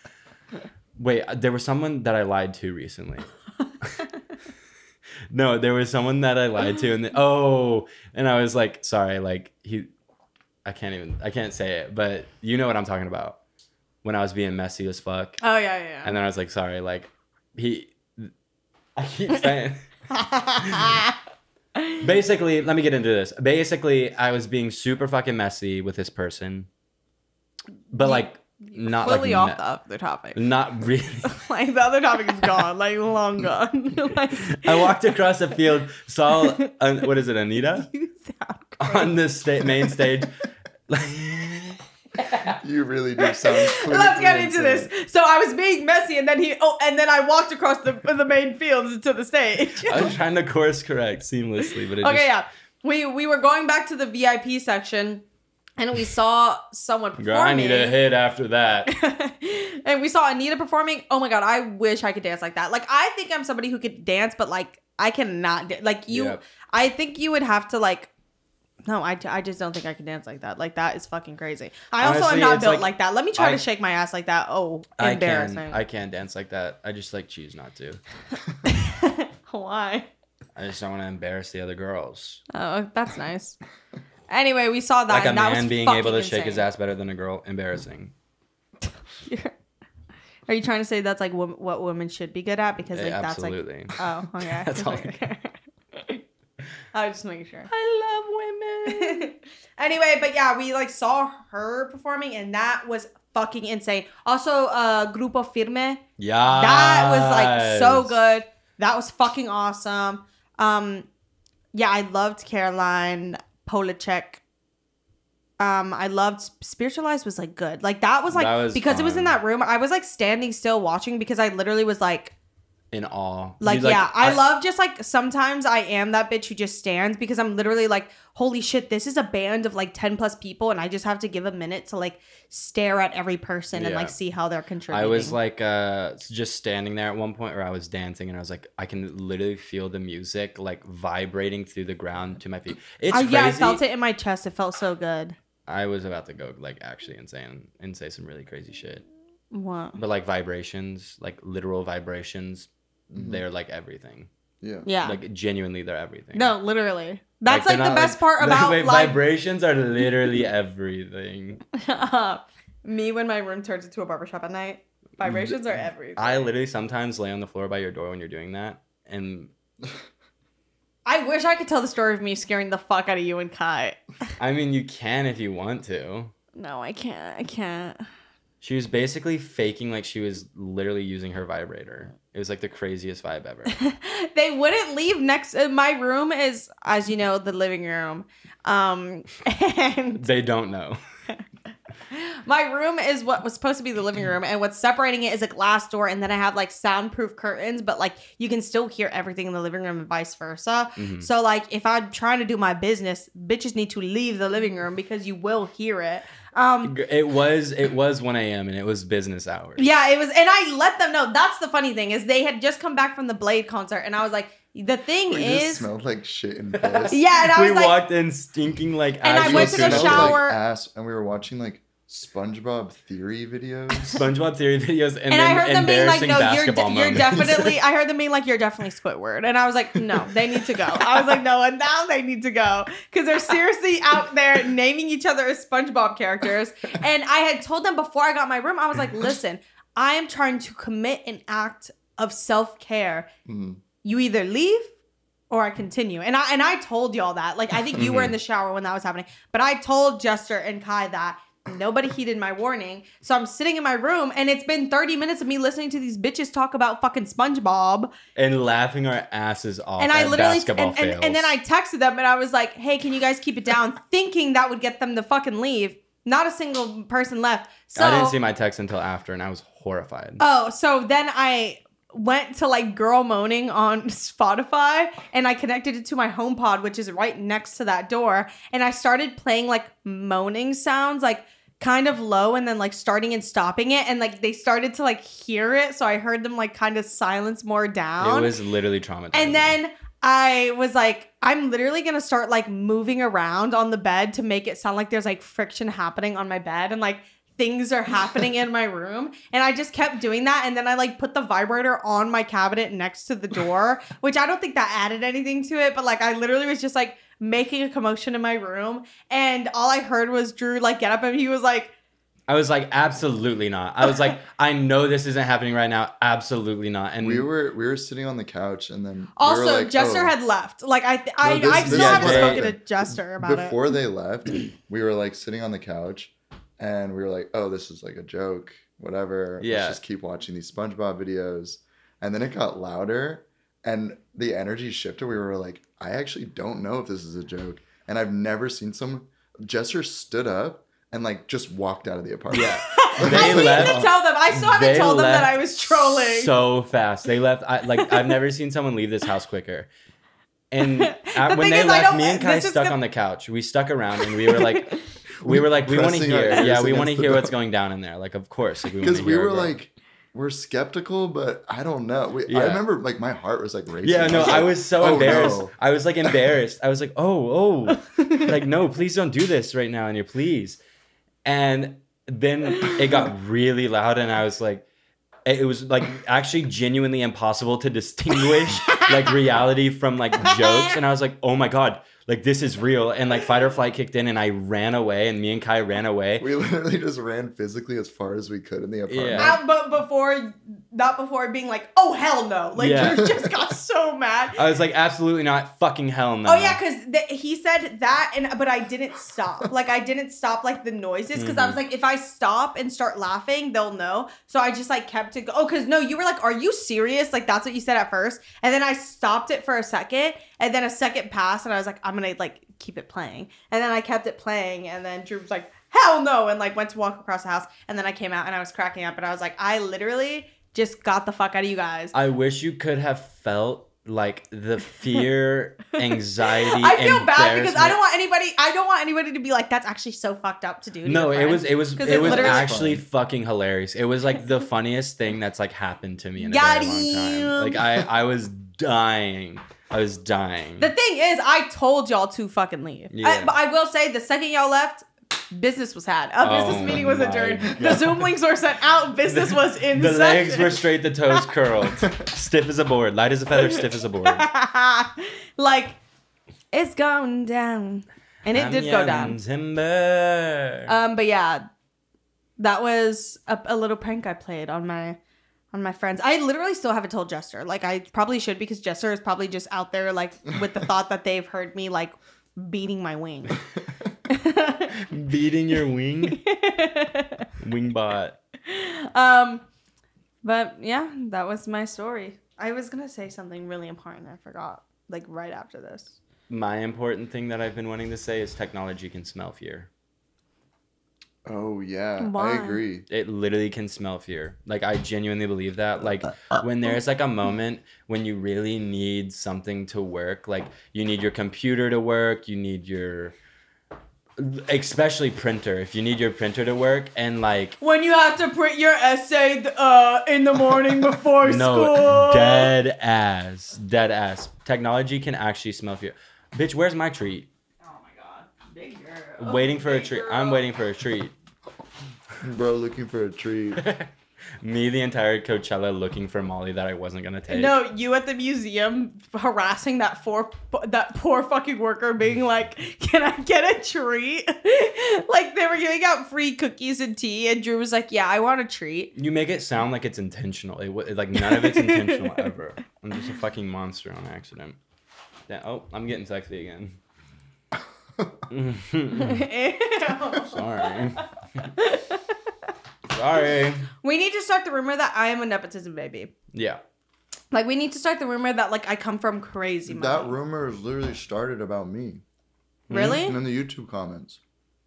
Wait, uh, there was someone that I lied to recently. [laughs] no, there was someone that I lied to, and the, oh, and I was like, sorry, like he, I can't even, I can't say it, but you know what I'm talking about. When I was being messy as fuck, Oh yeah, yeah. and then I was like, sorry, like he, I keep saying. [laughs] Basically, let me get into this. Basically, I was being super fucking messy with this person, but like not fully like off me- the other topic. not [laughs] really. like the other topic is gone, like long [laughs] gone. [laughs] like, I walked across the field, saw uh, what is it, Anitta, you sound on the sta- main stage. You really do sound. [laughs] Let's get into insane. this. So I was being messy, and then he oh, and then I walked across the the main field to the stage. I was trying to course correct seamlessly, but it okay, just, yeah, we we were going back to the VIP section, and we saw someone performing. Girl, I need a hit after that. [laughs] and we saw Anitta performing. Oh my god, I wish I could dance like that. Like I think I'm somebody who could dance, but like I cannot. Like you, Yep. I think you would have to like. No, I, I just don't think I can dance like that. Like that is fucking crazy. I also Honestly, am not it's built like- like, that. Let me try I- to shake my ass like that. Oh, I embarrassing. can I can't dance like that. I just like choose not to. [laughs] Why? I just don't want to embarrass the other girls. Oh, that's nice. [laughs] Anyway, we saw that. Like a and that man was being able to fucking shake his insane. ass better than a girl. Embarrassing. [laughs] Are you trying to say that's like wom- what women should be good at? Because eh, like Yeah, that's like absolutely. oh okay. That's all I was just making sure. I love women. [laughs] anyway, but yeah, we like saw her performing, and that was fucking insane. Also, uh, Grupo Firme. Yeah. That was like so good. That was fucking awesome. Um, yeah, I loved Caroline Polachek. Um, I loved Spiritualized was like good. Like that was like That was because it was in that room. I was like standing still watching because I literally was like, In awe. like, You, yeah, I, love just like sometimes I am that bitch who just stands because I'm literally like, holy shit, this is a band of like 10 plus people and I just have to give a minute to like stare at every person and like see how they're contributing. I was like uh just standing there at one point where I was dancing and I was like I can literally feel the music like vibrating through the ground to my feet. It's I, yeah, I felt it in my chest. It felt so good. I was about to go like actually insane and say some really crazy shit. What? But like vibrations, like literal vibrations, Mm-hmm. they're like everything. Yeah. Yeah. Like genuinely they're everything. no, literally. That's they're like, the not, best part [laughs] about wait, like vibrations are literally [laughs] everything. [laughs] me when my room turns into a barbershop at night. Vibrations are everything. I literally sometimes lay on the floor by your door when you're doing that and I wish I could tell the story of me scaring the fuck out of you and Kai. I mean you can if you want to. No, I can't. I can't. She was basically faking like she was literally using her vibrator. It was like the craziest vibe ever. [laughs] they wouldn't leave next uh, my room is as you know the living room um [laughs] and they don't know. My room is what was supposed to be the living room and what's separating it is a glass door and then i have like soundproof curtains but like you can still hear everything in the living room and vice versa Mm-hmm. so like if i'm trying to do my business bitches need to leave the living room because you will hear it um It was it was 1 a.m. and it was business hours. Yeah, it was, and I let them know. That's the funny thing is they had just come back from the Blade concert, and I was like, The thing We is, just smelled like shit and piss. [laughs] yeah, and I we was like, walked in stinking like And I went to go It tuna. smelled shower. Like ass, and we were watching like SpongeBob theory videos. [laughs] SpongeBob theory videos and, and I then heard them being like, no, you're, de- you're definitely. [laughs] I heard them being like, you're definitely Squidward, and I was like, no, they need to go. I was like, no, and now they need to go because they're seriously out there naming each other as SpongeBob characters. And I had told them before I got my room, I was like, listen, I am trying to commit an act of self care. Mhm. You either leave or I continue. And I and I told y'all that. Like I think you were in the shower when that was happening. But I told Jester and Kai that nobody heeded my warning. So I'm sitting in my room and it's been 30 minutes of me listening to these bitches talk about fucking SpongeBob. and laughing our asses off. And I literally basketball and, and, and then I texted them and I was like, "Hey, can you guys keep it down?" [laughs] thinking that would get them to fucking leave. Not a single person left. So I didn't see my text until after, and I was horrified. Oh, so then I went to like girl moaning on [laughs] Spotify and I connected it to my HomePod, which is right next to that door. And I started playing like moaning sounds, like kind of low and then like starting and stopping it. And like they started to like hear it. So I heard them like kind of silence more down. it was literally traumatizing. And then I was like, I'm literally gonna start like moving around on the bed to make it sound like there's like friction happening on my bed and like things are happening in my room. And I just kept doing that. And then I like put the vibrator on my cabinet next to the door, [laughs] which I don't think that added anything to it, but like I literally was just like making a commotion in my room. And all I heard was Drew like get up and he was like, I was like, absolutely not. I was like, [laughs] I know this isn't happening right now. Absolutely not. And we were we were sitting on the couch, and then we also, were like, Jester oh. had left. Like I, th- I, No, this- I this still is haven't what spoken to. Jester about it. before they left, we were like sitting on the couch, and we were like, "Oh, this is like a joke, whatever. Yeah. Let's just keep watching these SpongeBob videos." And then it got louder, and the energy shifted. We were like, "I actually don't know if this is a joke." And I've never seen someone. Jester stood up and like just walked out of the apartment. yeah, [laughs] I they left. to tell them. I still haven't they told them that I was trolling. so fast. They left. I, like I've never seen someone leave this house quicker. And [laughs] at, when they left, me and Kai stuck the- on the couch. We stuck around and we were like, we were like, we want to hear. Yeah, we want to hear what's going down in there. Like, of course, like, we because we were like, we're skeptical, but I don't know. We, Yeah. I remember like my heart was like racing. Yeah, no, like, I was so "Oh, embarrassed. no." I was like embarrassed. I was like, oh, oh, [laughs] like no, please don't do this right now, and you please. And then it got really loud, and I was like, it was like actually genuinely impossible to distinguish like reality from like jokes, and I was like, oh my god, like this is real, and like fight or flight kicked in, and I ran away, and me and Kai ran away. We literally just ran physically as far as we could in the apartment. Yeah. Uh, but before, not before being like, oh hell no! Like Yeah. Drew just got [laughs] so mad. I was like, absolutely not, fucking hell no. Oh yeah, because th- he said that, and but I didn't stop. Like I didn't stop like the noises because I was like, if I stop and start laughing, they'll know. So I just like kept it. Go- oh, because no, you were like, are you serious? Like that's what you said at first, and then I stopped it for a second, and then a second passed, and I was like, I'm gonna like keep it playing, and then I kept it playing, and then Drew was like, hell no, and like went to walk across the house, and then I came out and I was cracking up, and I was like, I literally just got the fuck out of you guys. I wish you could have felt like the fear, [laughs] anxiety. I feel bad because I embarrassment. don't want anybody. I don't want anybody to be like, "That's actually so fucked up to do." To No, it was it was 'Cause it, it was actually Fun. fucking hilarious. It was like the [laughs] funniest thing that's like happened to me in a very long time. Like I I was dying. I was dying. The thing is, I told y'all to fucking leave. I, but I will say, the second y'all left, business was had. A business Oh meeting was adjourned. The Zoom links were sent out. [laughs] Business was in the legs were straight, the toes [laughs] curled, stiff as a board, light as a feather, stiff as a board. [laughs] like it's going down, and it I'm did go down. Timber. Um, but yeah, that was a, a little prank I played on my on my friends. I literally still haven't told Jester. Like I probably should because Jester is probably just out there like with the thought that they've heard me like beating my wing. [laughs] Beating your wing, [laughs] wingbot. um, but yeah, that was my story. I was gonna say something really important. I forgot. Like right after this. My important thing that I've been wanting to say is technology can smell fear. Oh yeah, Why? I agree. it literally can smell fear. Like I genuinely believe that. Like when there's like a moment when you really need something to work, like you need your computer to work, you need your especially printer. If you need your printer to work and like When you have to print your essay uh, in the morning [laughs] before no school. dead ass, dead ass. Technology can actually smell fear. Bitch, where's my treat? Oh my god. Big girl. Waiting for a treat. I'm waiting for a treat. Bro, looking for a treat. [laughs] Me, the entire Coachella, looking for Molly that I wasn't gonna take. No, you at the museum harassing that poor that poor fucking worker, being like, "Can I get a treat?" [laughs] like they were giving out free cookies and tea, and Drew was like, "Yeah, I want a treat." You make it sound like it's intentional. It, wa- like none of it's intentional [laughs] ever. I'm just a fucking monster on accident. Yeah, oh, I'm getting sexy again. Sorry. Sorry. we need to start the rumor that I am a nepotism baby. Yeah. Like we need to start the rumor that like I come from crazy money. that rumor is literally started about me. really? And in the YouTube comments.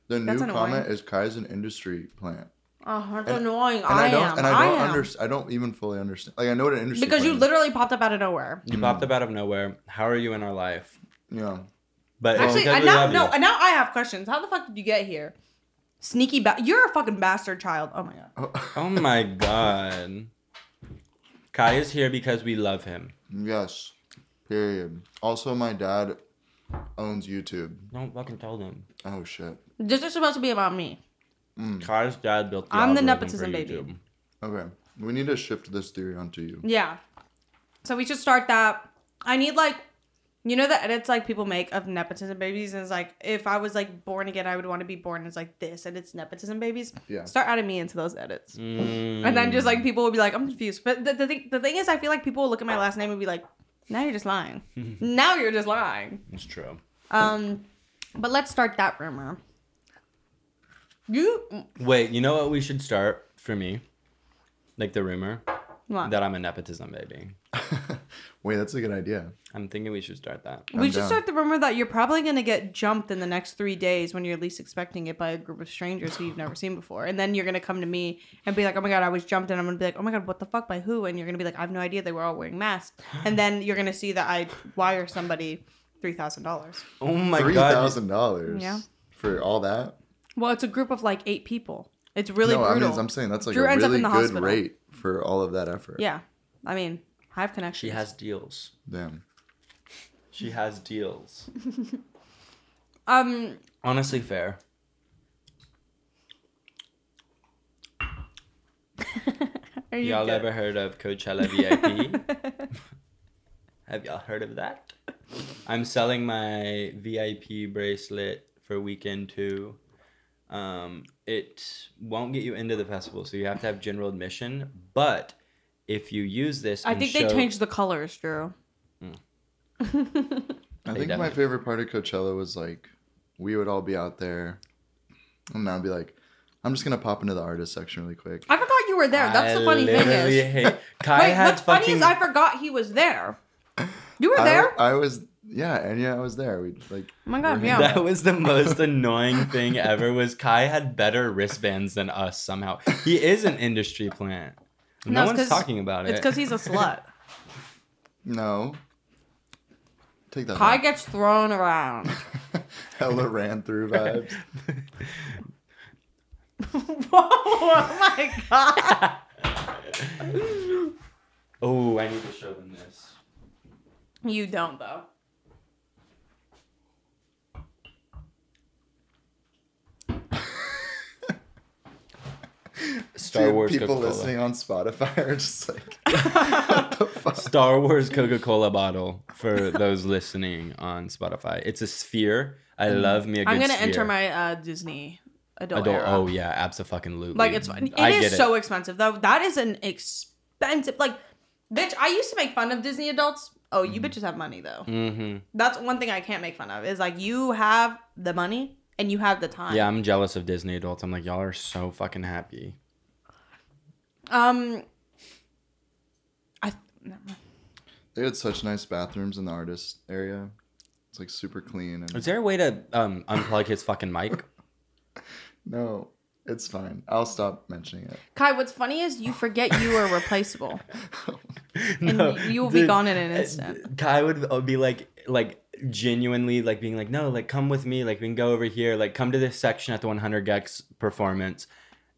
The new annoying. comment is Kaizen industry plant. Oh, that's And- annoying. And I, I, don't am. and I don't am. understand I don't even fully understand. Like I know what an industry because you is. literally popped up out of nowhere. You popped up out of nowhere. How are you in our life? Yeah. But Actually, I now no, you. now I have questions. How the fuck did you get here? Sneaky ba- You're a fucking bastard child. Oh my god. Oh. oh my god. Kai is here because we love him. Yes. Period. Also my dad owns YouTube. Don't fucking tell them. Oh shit. This is supposed to be about me. Mm. Kai's dad built the I'm the algorithm for nepotism baby. YouTube. Okay. We need to shift this theory onto you. Yeah. So we should start that. I need like, you know, the edits like people make of nepotism babies, and it's like if I was like born again, I would want to be born as like this, and it's nepotism babies. Yeah. Start adding me into those edits, Mm. and then just like people will be like, I'm confused. But the, the thing, the thing is, I feel like people will look at my last name and be like, now you're just lying. [laughs] now you're just lying. It's true. Um, but let's start that rumor. You Wait, you know what we should start for me? Like the rumor what? that I'm a nepotism baby. [laughs] Wait, that's a good idea. I'm thinking we should start that. we I'm should down. start the rumor that you're probably going to get jumped in the next three days when you're least expecting it by a group of strangers who you've never seen before. And then you're going to come to me and be like, oh my God, I was jumped. And I'm going to be like, oh my God, what the fuck? By who? And you're going to be like, I have no idea. They were all wearing masks. And then you're going to see that I wire somebody $3,000. Oh my Three god. thousand dollars. Yeah. For all that? Well, it's a group of like eight people. It's really no, I brutal. mean I'm saying that's like Drew a ends up really in the good hospital. rate for all of that effort. yeah. I mean, I have connections. She has deals. Damn. She has [laughs] deals. Um, Honestly, fair. [laughs] are you Y'all good? ever heard of Coachella VIP? [laughs] Have y'all heard of that? I'm selling my VIP bracelet for weekend two. Um, it won't get you into the festival, so you have to have general admission. But if you use this, I think show- they changed the colors, Drew. I They think my favorite part of Coachella was like we would all be out there and I'd be like, I'm just gonna pop into the artist section really quick. I forgot you were there. That's I the funny thing is. hate- Kai Wait, had what's funny is I forgot he was there. You were there? I was yeah, and yeah, I was there. We like Oh my God, yeah. That was the most [laughs] annoying thing ever. Was Kai had better wristbands than us somehow? He is an industry plant. No, No, it's one's 'cause- talking about it. It's because he's a slut. [laughs] No. Take that. Kai back. gets thrown around. [laughs] Hella ran through vibes. [laughs] Whoa, oh my god. oh, I need to show them this. You don't though. Star Dude, Wars people Coca-Cola. listening on Spotify are just like, [laughs] what the fuck? Star Wars Coca Cola bottle for those listening on Spotify. It's a sphere. I love me a good I'm gonna sphere. enter my uh, Disney adult. adult. era. Oh yeah, absolutely. Like it's it I is get so expensive though. That is an expensive like bitch, I used to make fun of Disney adults. Oh, you bitches have money though. Mm-hmm. That's one thing I can't make fun of. Is like you have the money and you have the time. Yeah, I'm jealous of Disney adults. I'm like, y'all are so fucking happy. Um I never. They had such nice bathrooms in the artist area. It's like super clean and Is there a way to um, unplug his fucking mic? [laughs] no, it's fine. I'll stop mentioning it. Kai, what's funny is you forget you are replaceable. [laughs] And you will be gone in an uh, instant. Kai would be like, like genuinely like being like, no, like come with me, like we can go over here, like come to this section at the 100 gecs performance.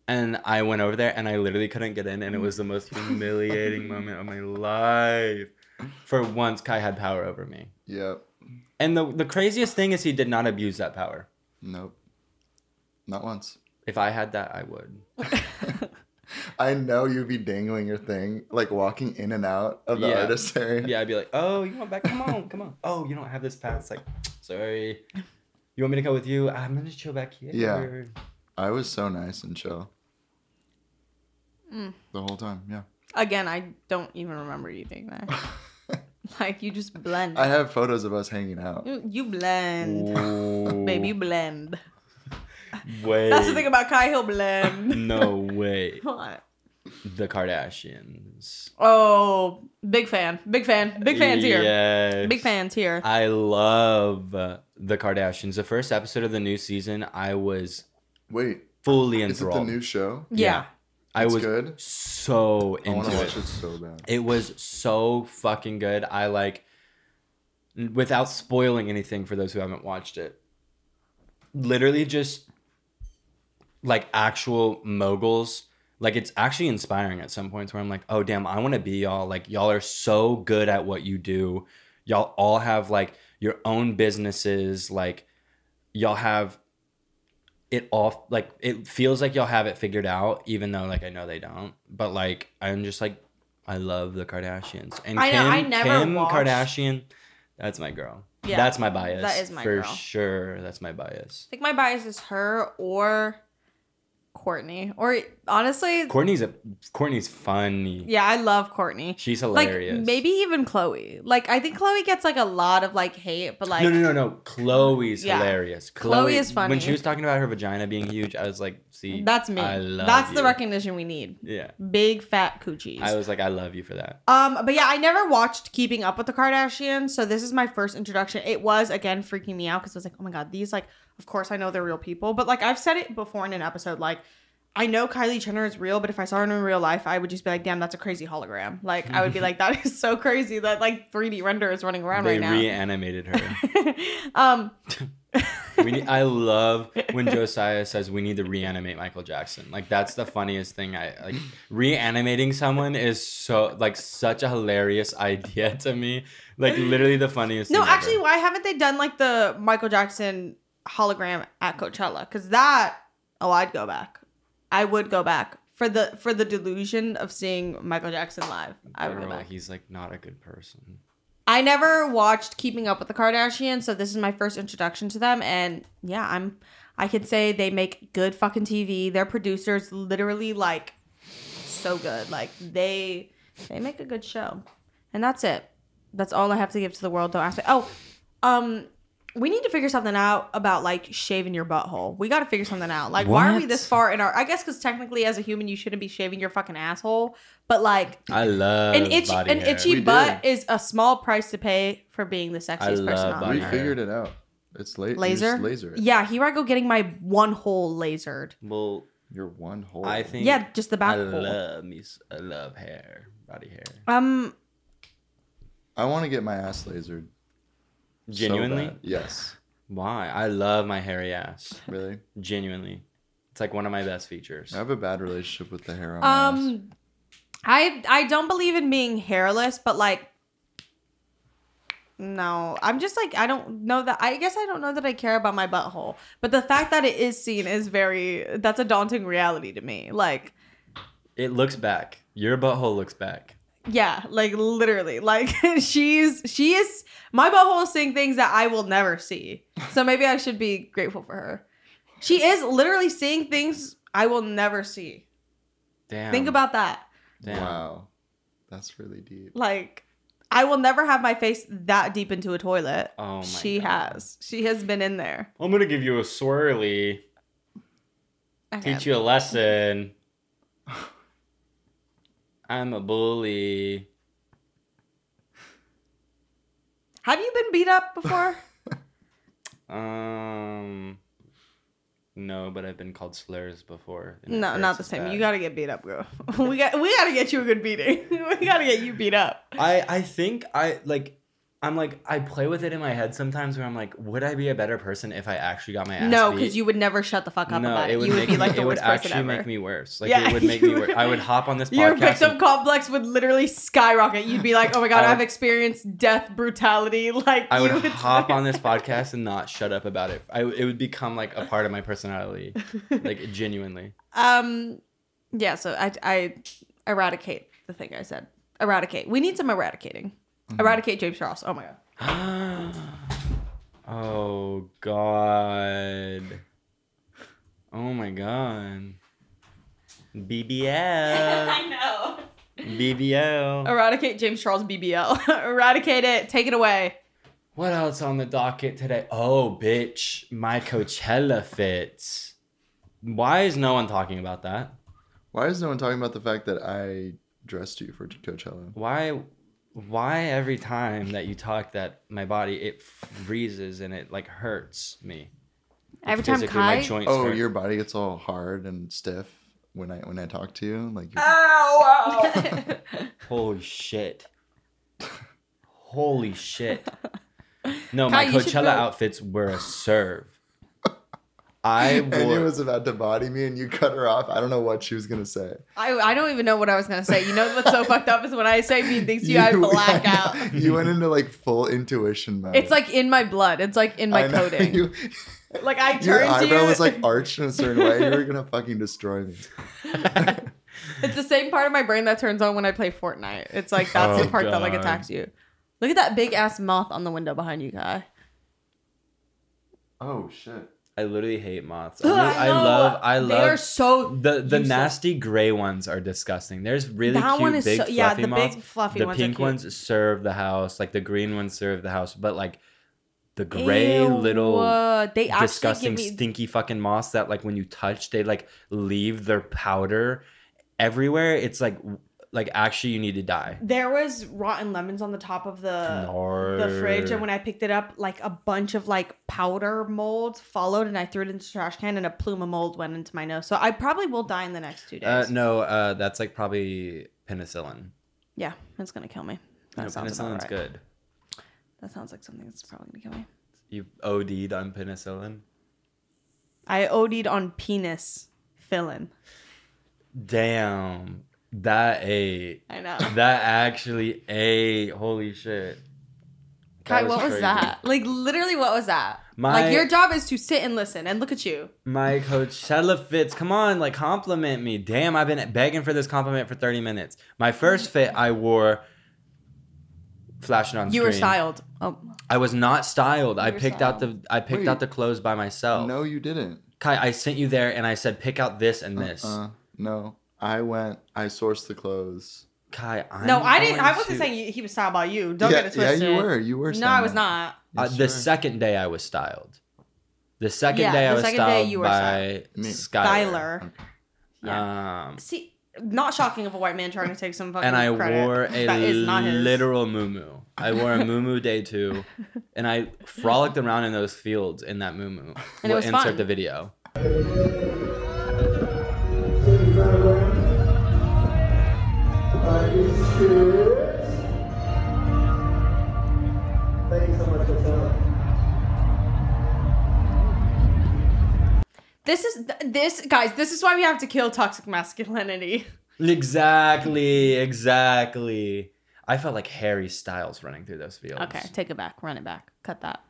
And I went over there and I literally couldn't get in, and it was the most [laughs] humiliating moment of my life. For once, Kai had power over me. Yep. And the, the craziest thing is he did not abuse that power. Nope. Not once. If I had that, I would. [laughs] I know you'd be dangling your thing, like walking in and out of the Yeah. artist area. Yeah, I'd be like, oh, you want back? Come on, come on. [laughs] Oh, you don't have this pass. Like, sorry. You want me to go with you? I'm gonna chill back here. Yeah. I was so nice and chill. Mm. The whole time, yeah. Again, I don't even remember you being there. [laughs] like you just blend. I have photos of us hanging out. you, you blend, [laughs] baby, you blend. Wait. That's the thing about Kai. He'll blend. [laughs] No way. [laughs] what? The Kardashians. Oh, big fan, big fan, big fans here. Yes. Big fans here. I love uh, the Kardashians. The first episode of the new season, I was Wait, fully is it the new show? yeah. I It's was good? so I want into to it. watch it so bad. It was so fucking good. I like, without spoiling anything for those who haven't watched it, literally just like actual moguls. Like it's actually inspiring at some points where I'm like, oh damn, I want to be y'all. Like y'all are so good at what you do. Y'all all have like your own businesses. Like y'all have it all like it feels like y'all have it figured out, even though like I know they don't. But like I'm just like I love the Kardashians and I know, Kim, I never Kim watched- Kardashian. That's my girl. Yeah, that's my bias. that is my for girl. sure. That's my bias. I think my bias is her or Kourtney. Or honestly, Kourtney's a Kourtney's funny. yeah, I love Kourtney. She's Like hilarious. maybe even Khloé. Like I think Khloé gets like a lot of like hate, but like no, no, no, no. Khloé's Yeah. hilarious. Khloé is funny. When she was talking about her vagina being huge, I was like, "See, that's me. I love that's the recognition we need. Yeah, Big fat coochies. I was like, "I love you for that." Um, but yeah, I never watched Keeping Up with the Kardashians, so this is my first introduction. It was again freaking me out because I was like, oh my god, these like, of course I know they're real people, but like I've said it before in an episode, like I know Kylie Jenner is real, but if I saw her in real life, I would just be like, damn, that's a crazy hologram. Like I would be [laughs] like, that is so crazy that like 3D render is running around They right now. reanimated her. [laughs] um, [laughs] we need, I love when Josiah says we need to reanimate Michael Jackson. Like that's the funniest thing. I like reanimating someone is so like such a hilarious idea to me. Like literally the funniest. no, thing ever. actually, why haven't they done like the Michael Jackson hologram at Coachella? Because that, oh, I'd go back. I would go back for the for the delusion of seeing Michael Jackson live. I would go back. he's like not a good person. I never watched Keeping Up with the Kardashians, so this is my first introduction to them, and yeah, I'm. I can say they make good fucking TV. Their producers literally like so good. Like they they make a good show, and that's it. That's all I have to give to the world. Don't ask me. Oh, um, we need to figure something out about like shaving your butthole. We got to figure something out. Like, why are we What? this far in our? I guess because technically, as a human, you shouldn't be shaving your fucking asshole. But like, I love an itchy body an hair. itchy We butt is a small price to pay for being the sexiest love person on body we earth. hair. figured it out. It's la- you just Laser, laser. it. Yeah, here I go getting my one hole lasered. Well, You're one hole. I think Yeah, just the back I hole. love me. s- I love hair, body hair. Um, I want to get my ass lasered. So Genuinely, bad. yes. why? I love my hairy ass. Really. Genuinely, it's like one of my best features. I have a bad relationship with the hair on my ass. um, I I don't believe in being hairless, but like, no, I'm just like I don't know that. I guess I don't know that I care about my butthole, but the fact that it is seen is very that's a daunting reality to me. Like. It looks back. Your butthole looks back. Yeah, like literally. Like [laughs] she's she is my butthole is seeing things that I will never see. So maybe I should be grateful for her. She is literally seeing things I will never see. Damn. Think about that. Damn. Wow. That's really deep. Like I will never have my face that deep into a toilet. Oh my she God. has. She has been in there. I'm gonna give you a swirly. Okay. Teach you a lesson. [laughs] I'm a bully. Have you been beat up before? [laughs] Um, no, but I've been called slurs before. no, not the same. bad. You gotta get beat up, girl. [laughs] we got we gotta get you a good beating. [laughs] we gotta get you beat up. I I think I like I'm like I play with it in my head sometimes where I'm like, would I be a better person if I actually got my ass No, because you would never shut the fuck up no, about it. it would you would be like me, the it worst would actually make me worse. Like Yeah, it would [laughs] make me worse. I would hop on this Your podcast. victim and- complex would literally skyrocket. You'd be like, "Oh my god, I I've would- experienced death, brutality." [laughs] Like I would you hop on this [laughs] podcast and not shut up about it. I, it would become like a part of my personality, like genuinely. Um, yeah. So I I eradicate the thing I said. Eradicate. We need some eradicating. Mm-hmm. Eradicate James Charles. Oh my god. [gasps] oh God. Oh my God. BBL. [laughs] I know. BBL. Eradicate James Charles BBL. [laughs] Eradicate it. Take it away. What else on the docket today? Oh, bitch. My Coachella fits. Why is no one talking about that? Why is no one talking about the fact that I dressed you for Coachella? Why why every time that you talk that my body it freezes and it like hurts me? Every time Physically, my Kai. joints Oh, hurt. your body gets all hard and stiff when I when I talk to you. Like you're, Ow! [laughs] Holy shit. Holy shit. No, Kai, my Coachella go- outfits were a serve. I [laughs] and you was about to body me and you cut her off. I don't know what she was gonna say. I, I don't even know what I was gonna say. You know what's so fucked up is when I say mean things to you, I black out. You went into like full intuition mode. It's like in my blood. It's like in my I know, coding. You, like I turned. your turn to eyebrow you. was like arched in a certain way. You were gonna fucking destroy me. [laughs] it's the same part of my brain that turns on when I play Fortnite. It's like that's Oh, the part that like attacks you. Look at that big ass moth on the window behind you, guy. Oh shit. I literally hate moths. [laughs] I, Ugh, li- I know. love I They are so the the useless. nasty gray ones are disgusting. There's really That cute one is big so- fluffy yeah, the moths. big fluffy the ones are pink cute. ones serve the house, like the green ones serve the house, but like the gray Ew, little uh, they actually disgusting give me stinky fucking moths that like when you touch they like leave their powder everywhere. It's like like actually you need to die. There was rotten lemons on the top of the the fridge, and when I picked it up, like a bunch of like powder mold followed, and I threw it into the trash can, and a plume of mold went into my nose. So I probably will die in the next two days. uh, no, uh, that's like probably penicillin. Yeah, it's gonna kill me. That No, sounds penicillin's right. good. That sounds like something that's probably gonna kill me. You OD'd on penicillin. I OD'd on penis filling. Damn, that a. I know. [laughs] That actually a. Holy shit. Kai, That what was that? Like literally, what was that? My- like your job is to sit and listen, and look at you. My Coachella fits. Come on, like compliment me. Damn, I've been begging for this compliment for 30 minutes. My first fit, I wore flashing on You screen. were styled. Oh, I was not styled. I were picked out the I picked Wait. out the clothes by myself. No, you didn't. Kai, I sent you there and I said pick out this and this. Uh, no, I went. I sourced the clothes. Kai, I'm no, I didn't. I wasn't to- saying he was styled by you. Don't yeah, get it twisted. yeah, you were. You were. No, I was that. not. Uh, Yes, the you were. second day I was styled. The second Yeah, day I the was second day styled you were by Me. Skylar. Skylar. Yeah. Um, See, not shocking of a white man trying to take some fucking and I credit. wore a that is not his. literal muumuu. I wore a muumuu day two, [laughs] and I frolicked around in those fields in that muumuu. And it we'll was insert fun. the video. This is this guys. This is why we have to kill toxic masculinity. Exactly, exactly. I felt like Harry Styles running through those fields. Okay, take it back. Run it back. Cut that.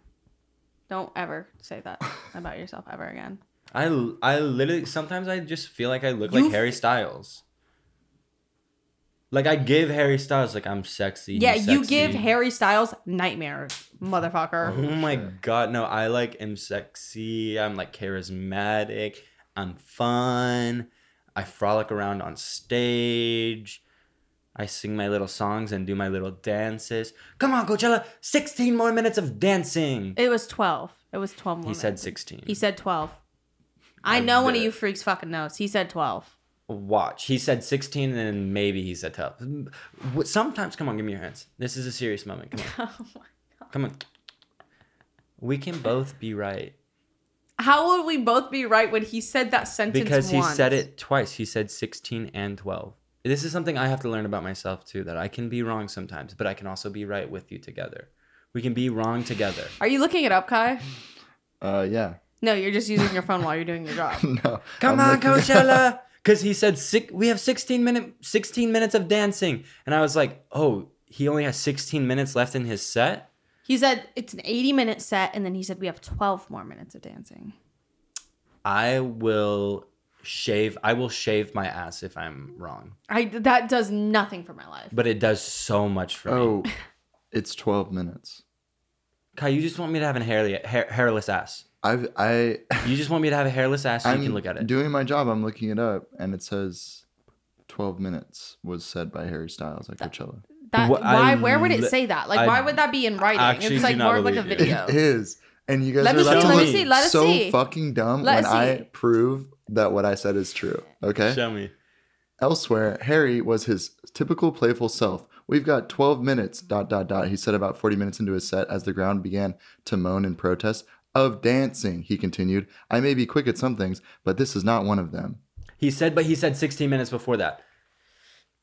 Don't ever say that [laughs] about yourself ever again. I, I literally sometimes I just feel like I look You like Harry Styles. Like I give Harry Styles like I'm sexy. Yeah, he's you give Harry Styles nightmares, motherfucker. Oh my god, no! I like am sexy. I'm like charismatic. I'm fun. I frolic around on stage. I sing my little songs and do my little dances. Come on, Coachella! 16 more minutes of dancing. It was twelve. It was twelve. More He said 16. He said twelve. I I know one of you freaks fucking knows. He said twelve. Watch. He said 16 and then maybe he said 12. Sometimes, come on, give me your hands. This is a serious moment. Come on. [laughs] Oh Come on. We can both be right. How would we both be right when he said that sentence? because he once? said it twice. He said 16 and 12. This is something I have to learn about myself too that I can be wrong sometimes, but I can also be right with you together. We can be wrong together. Are you looking it up, Kai? Uh, yeah. No, you're just using your phone while you're doing your job. [laughs] no. Come I'm on, looking- Coachella. [laughs] Because he said six, we have 16 minute 16 minutes of dancing, and I was like, oh, he only has 16 minutes left in his set. He said it's an 80 minute set, and then he said we have 12 more minutes of dancing. I will shave. I will shave my ass if I'm wrong, I that does nothing for my life. but it does so much for me. Oh, it's 12 minutes. Kai, you just want me to have a hairly, hair, hairless ass. I've, I, You just want me to have a hairless ass so I'm you can look at it. doing my job. I'm looking it up, and it says 12 minutes was said by Harry Styles at Coachella. That Wha- I why? Where would it li- say that? Like, I why would that be in writing? actually It's do like not more like a believe you. video. It is. And you guys Let are me see, about to let me look see, let us so see. fucking dumb Let when us I see. prove that what I said is true. Okay? Show me. Elsewhere, Harry was his typical playful self. We've got 12 minutes, dot, dot, dot. He said about 40 minutes into his set as the ground began to moan in protest of dancing. He continued, I may be quick at some things, but this is not one of them. He said, but he said 16 minutes before that.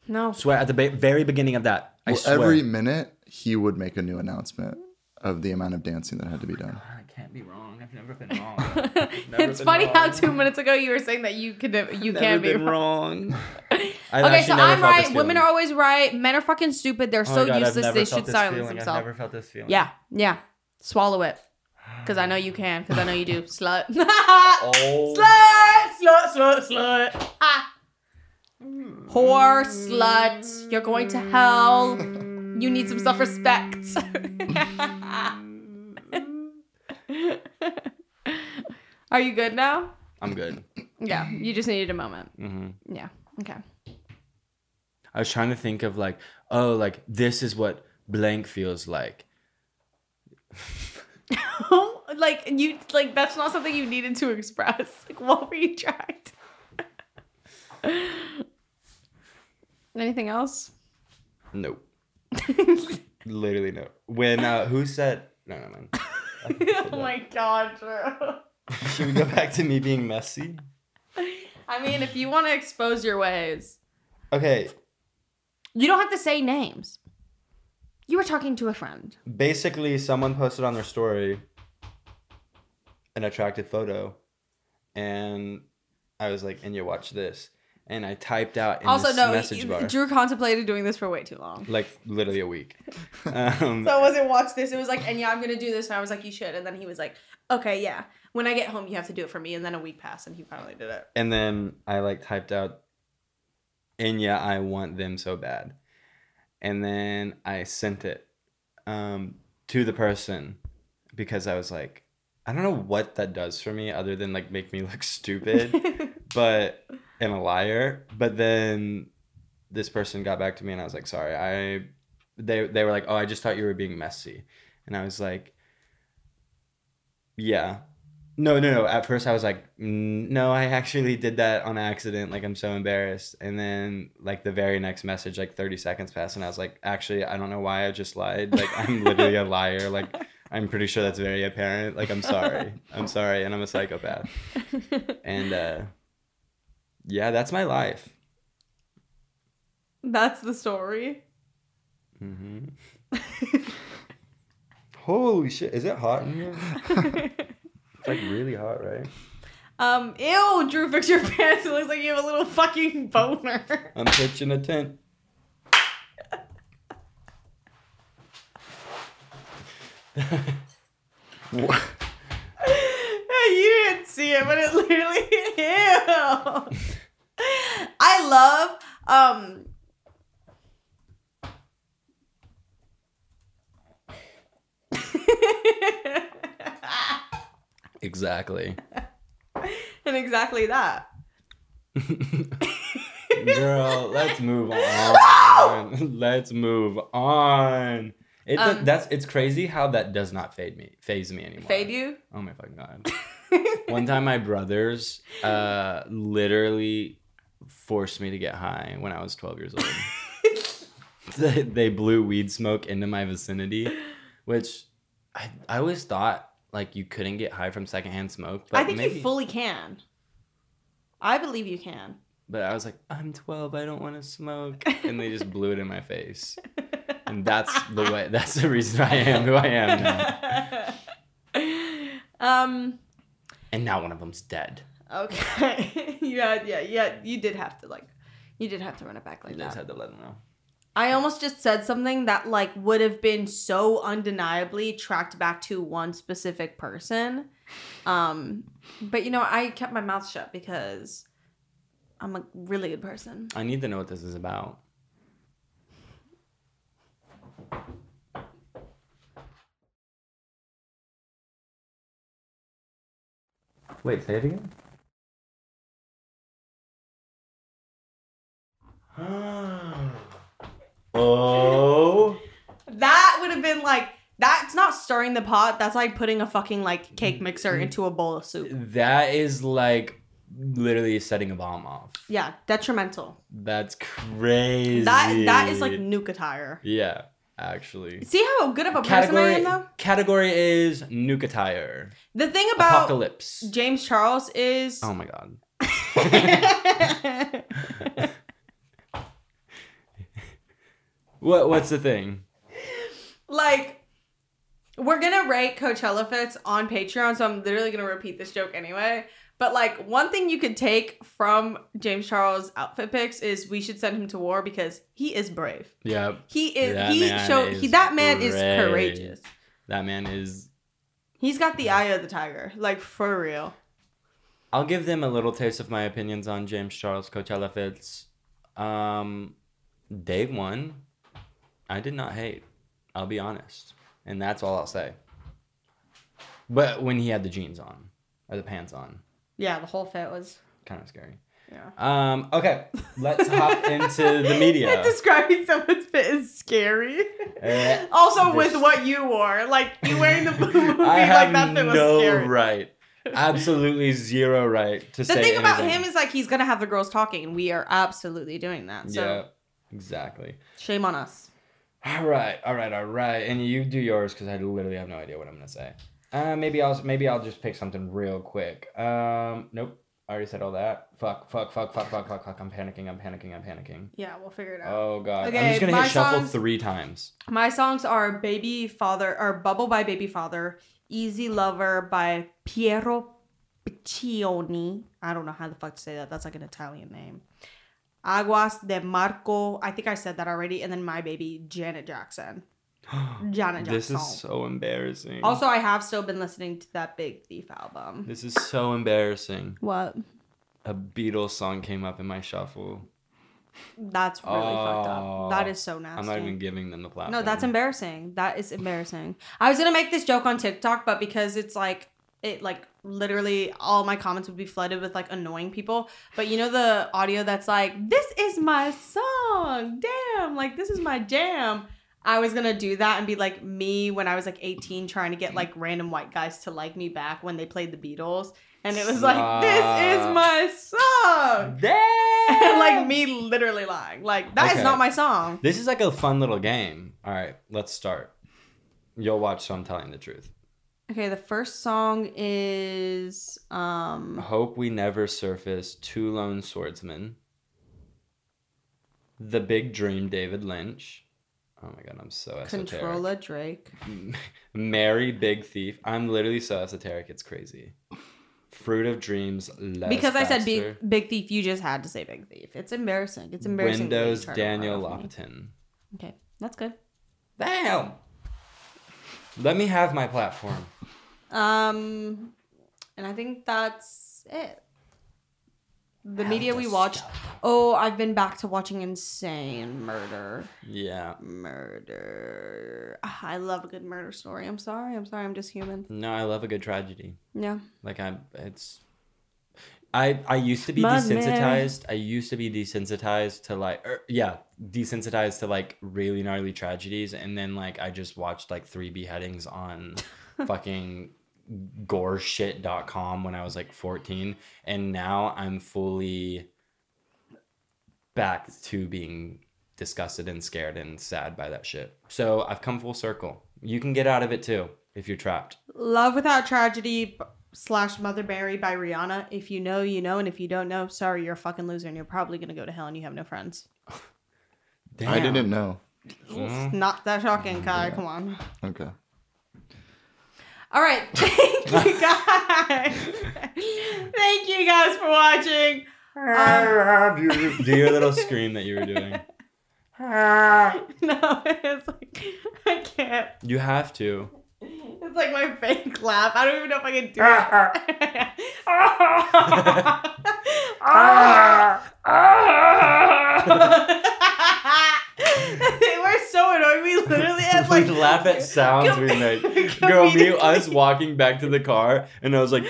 No. Swear at the ba- very beginning of that. I Well, swear. every minute, he would make a new announcement of the amount of dancing that had to be done. I can't be wrong. I've never been wrong. [laughs] it's funny how two minutes ago you were saying that you could you can't be wrong. wrong. [laughs] Okay, so I'm right. Women are always right. Men are fucking stupid. They're oh so useless. They should silence themselves. I've themselves. never felt this feeling. Yeah, yeah. Swallow it. Because I know you can. Because I know you do. [laughs] Slut. [laughs] Oh. slut, slut, slut, slut. Ah. Whore, slut. You're going to hell. You need some self respect. [laughs] Are you good now? I'm good. Yeah, you just needed a moment. hmm Yeah, okay. I was trying to think of like, oh, like this is what blank feels like. Like you like that's not something you needed to express. [laughs] Like what were you trying to [laughs] Anything else? Nope. [laughs] Literally no. When uh who said no no man. oh my god, Drew. Should we go back to me being messy? I mean, if you want to expose your ways, Okay. you don't have to say names. You were talking to a friend. Basically someone posted on their story an attractive photo and I was like, and you watch this. And I typed out in also, this no, message you- bar. Drew contemplated doing this for way too long. like literally a week. [laughs] Um, So it wasn't watch this. It was like, and yeah, I'm gonna do this. And I was like, you should. And then he was like, okay, yeah. When I get home, you have to do it for me. And then a week passed, and he finally did it. and then I like typed out, and yeah, I want them so bad, and then I sent it um, to the person because I was like, I don't know what that does for me other than like make me look [laughs] stupid, but and a liar. But then this person got back to me, and I was like, sorry, I they they were like, oh, I just thought you were being messy, and I was like, yeah. No, no, no. At first, I was like, "No, I actually did that on accident. Like, I'm so embarrassed." And then, like, the very next message, like, 30 seconds passed, and I was like, "Actually, I don't know why I just lied. Like, I'm literally a liar. Like, I'm pretty sure that's very apparent. Like, I'm sorry. [laughs] I'm sorry, and I'm a psychopath." And uh, yeah, that's my life. That's the story. Mm-hmm. [laughs] Holy shit! Is it hot in here? [laughs] It's like really hot, right? Um, ew, Drew, fix your pants. It looks like you have a little fucking boner. I'm pitching a tent. What? you didn't see it, but it literally ew. I love um Exactly. and exactly that. Girl, let's move [laughs] on. let's move on. It Um, that's it's crazy how that does not fade me phase me anymore. Fade you? Oh my fucking god. [laughs] One time my brothers uh literally forced me to get high when I was 12 years old. [laughs] they, they blew weed smoke into my vicinity, which I, I always thought like you couldn't get high from secondhand smoke. But I think maybe, you fully can. I believe you can. But I was like, I'm 12, I don't want to smoke. [laughs] And they just blew it in my face. And that's the way. That's the reason I am who I am now. [laughs] um. And now one of them's dead. Okay. [laughs] yeah. Yeah. Yeah. You did have to like. You did have to run it back like just that. had to let him know. I almost just said something that like would have been so undeniably tracked back to one specific person. Um, but you know, I kept my mouth shut because I'm a really good person. I need to know what this is about. Wait, say it again. [gasps] oh. That would have been like that's not stirring the pot. That's like putting a fucking like cake mixer into a bowl of soup. That is like literally setting a bomb off. Yeah, detrimental. That's crazy. That that is like nuke attire. Yeah, actually. See how good of a person I Category am though? category is nuke attire. The thing about Apocalypse. James Charles is Oh my god. [laughs] What what's the thing? like we're gonna rate Coachella fits on Patreon, so I'm literally gonna repeat this joke anyway. But like one thing you could take from James Charles outfit picks is we should send him to war because he is brave. Yeah, He is That he showed he that man is courageous. that man is He's got the eye of the tiger, like for real. I'll give them a little taste of my opinions on James Charles Coachella fits. Um day one, I did not hate. I'll be honest. And that's all I'll say. But when he had the jeans on, or the pants on, Yeah, the whole fit was kind of scary. yeah. Um, okay, let's hop [laughs] into the media. [laughs] Describing someone's fit is scary. Uh, also, with what you wore, like you wearing the [laughs] movie I like that fit was no scary. right, absolutely zero right to The say The thing about him is like he's gonna have the girls talking, and we are absolutely doing that. So yeah, exactly. shame on us. All right, all right, all right. And you do yours because I literally have no idea what I'm gonna say. Uh, maybe I'll maybe I'll just pick something real quick. Um, nope. I already said all that. Fuck, fuck, fuck, fuck, fuck, fuck, fuck. I'm panicking. I'm panicking. I'm panicking. Yeah, we'll figure it out. Oh god. I'm just gonna hit shuffle songs- three times. My songs are "Baby Father" or "Bubble" by Baby Father, "Easy Lover" by Piero Piccioni. I don't know how the fuck to say that. That's like an Italian name. Aguas de Marco. I think I said that already. And then "My Baby" Janet Jackson. [gasps] Janet Jackson. This is so embarrassing. Also, I have still been listening to that Big Thief album. this is so embarrassing. What? A Beatles song came up in my shuffle. That's really fucked Oh, up. That is so nasty. I'm not even giving them the platform. No, that's embarrassing. That is embarrassing. I was gonna make this joke on TikTok, but because it's like it like literally all my comments would be flooded with like annoying people. But you know the audio that's like, this is my song. Damn, like this is my jam. I was gonna do that and be like me when I was like 18 trying to get like random white guys to like me back when they played the Beatles. And it was like, this is my song. [laughs] Damn! like me literally lying. Like that is Okay. not my song. This is like a fun little game. All right, let's start. You'll watch, so I'm telling the truth. Okay, the first song is um Hope we never surface. Two lone swordsmen. The big dream. David Lynch. Oh my god, I'm so esoteric. Controlla Drake. Mary, big thief. I'm literally so esoteric. It's crazy. Fruit of dreams. Les Because I said big, big thief, you just had to say big thief. It's embarrassing. It's embarrassing. Windows. Daniel lie off me. Lopatin. Okay, that's good. Damn. Let me have my platform. Um, and I think that's it. The media we watched. stuff. Oh, I've been back to watching Insane Murder. Yeah. Murder. Ah, I love a good murder story. I'm sorry. I'm sorry. I'm just human. No, I love a good tragedy. Yeah. Like I'm it's. I I used to be Mud desensitized. I used to be desensitized to like, er, yeah, desensitized to like really gnarly tragedies, and then like I just watched like three beheadings on [laughs] fucking goreshit.com when I was like 14 and now I'm fully back to being disgusted and scared and sad by that shit. So I've come full circle. You can get out of it too if you're trapped. Love Without Tragedy slash Mother Mary by Rihanna. If you know, you know, and if you don't know, sorry, you're a fucking loser, and you're probably gonna go to hell and you have no friends. [laughs] I didn't know. Mm. Not that shocking, Kai. Come on. Okay. All right. [laughs] Thank you [laughs] guys. Thank you guys for watching. Um, [laughs] Do your little scream that you were doing. no, it's like I can't. You have to. It's like my fake laugh. I don't even know if I can do ah, it. Ah. Ah. [laughs] they were so annoying. We literally had like we laugh at [laughs] sounds we make. [laughs] Girl, me, us walking back to the car, and I was like,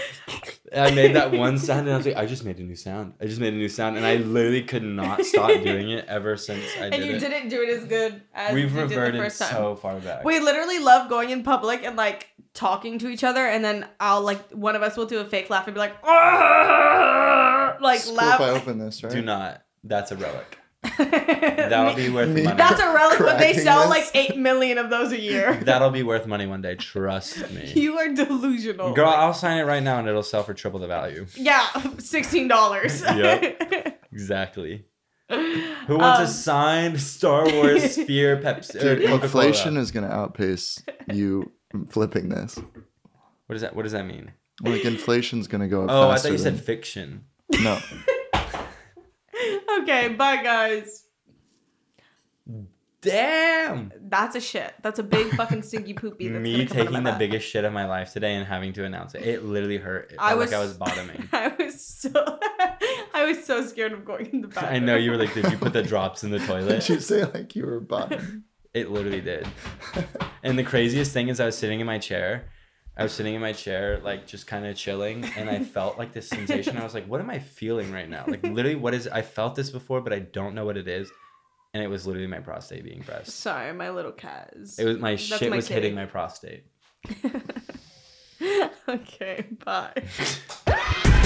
I made that one sound, and I was like, I just made a new sound. I just made a new sound, and I literally could not stop doing it ever since I did it. and you it. didn't do it as good as We've you did the first time. so far back. We literally love going in public and like talking to each other, and then I'll like one of us will do a fake laugh and be like, "Argh!" like It's cool if I open this, right? Do not. That's a relic. [laughs] That'll be worth money. That's a relic, but they Cracking sell this. like eight million of those a year. [laughs] That'll be worth money one day. Trust me. [laughs] you are delusional. Girl, I'll sign it right now, and it'll sell for triple the value. yeah, sixteen dollars. Yep. Exactly. Who wants Um, a signed Star Wars Sphere Pepsi Dude, Coca-Cola? inflation is gonna outpace you flipping this. What does that? What does that mean? Like inflation's gonna go up. Oh, I faster thought you said than- fiction. no. Okay, bye guys. Damn. That's a shit. That's a big fucking stinky poopy. That's [laughs] Me gonna come out of taking the butt. biggest shit of my life today and having to announce it. It literally hurt. It I was- like I was bottoming. [laughs] I was so [laughs] I was so scared of going in the bathroom. I know you were like, did you put the drops in the toilet? Did toilet? you say like you were bottoming? It literally did. And the craziest thing is, I was sitting in my chair. I was sitting in my chair, like just kind of chilling, and I [laughs] felt like this sensation. I was like, "What am I feeling right now?" Like literally, what is? I felt this before, but I don't know what it is. And it was literally my prostate being pressed. Sorry, my little Kaz. It was my That's shit my was hitting my prostate. [laughs] okay, bye. [laughs]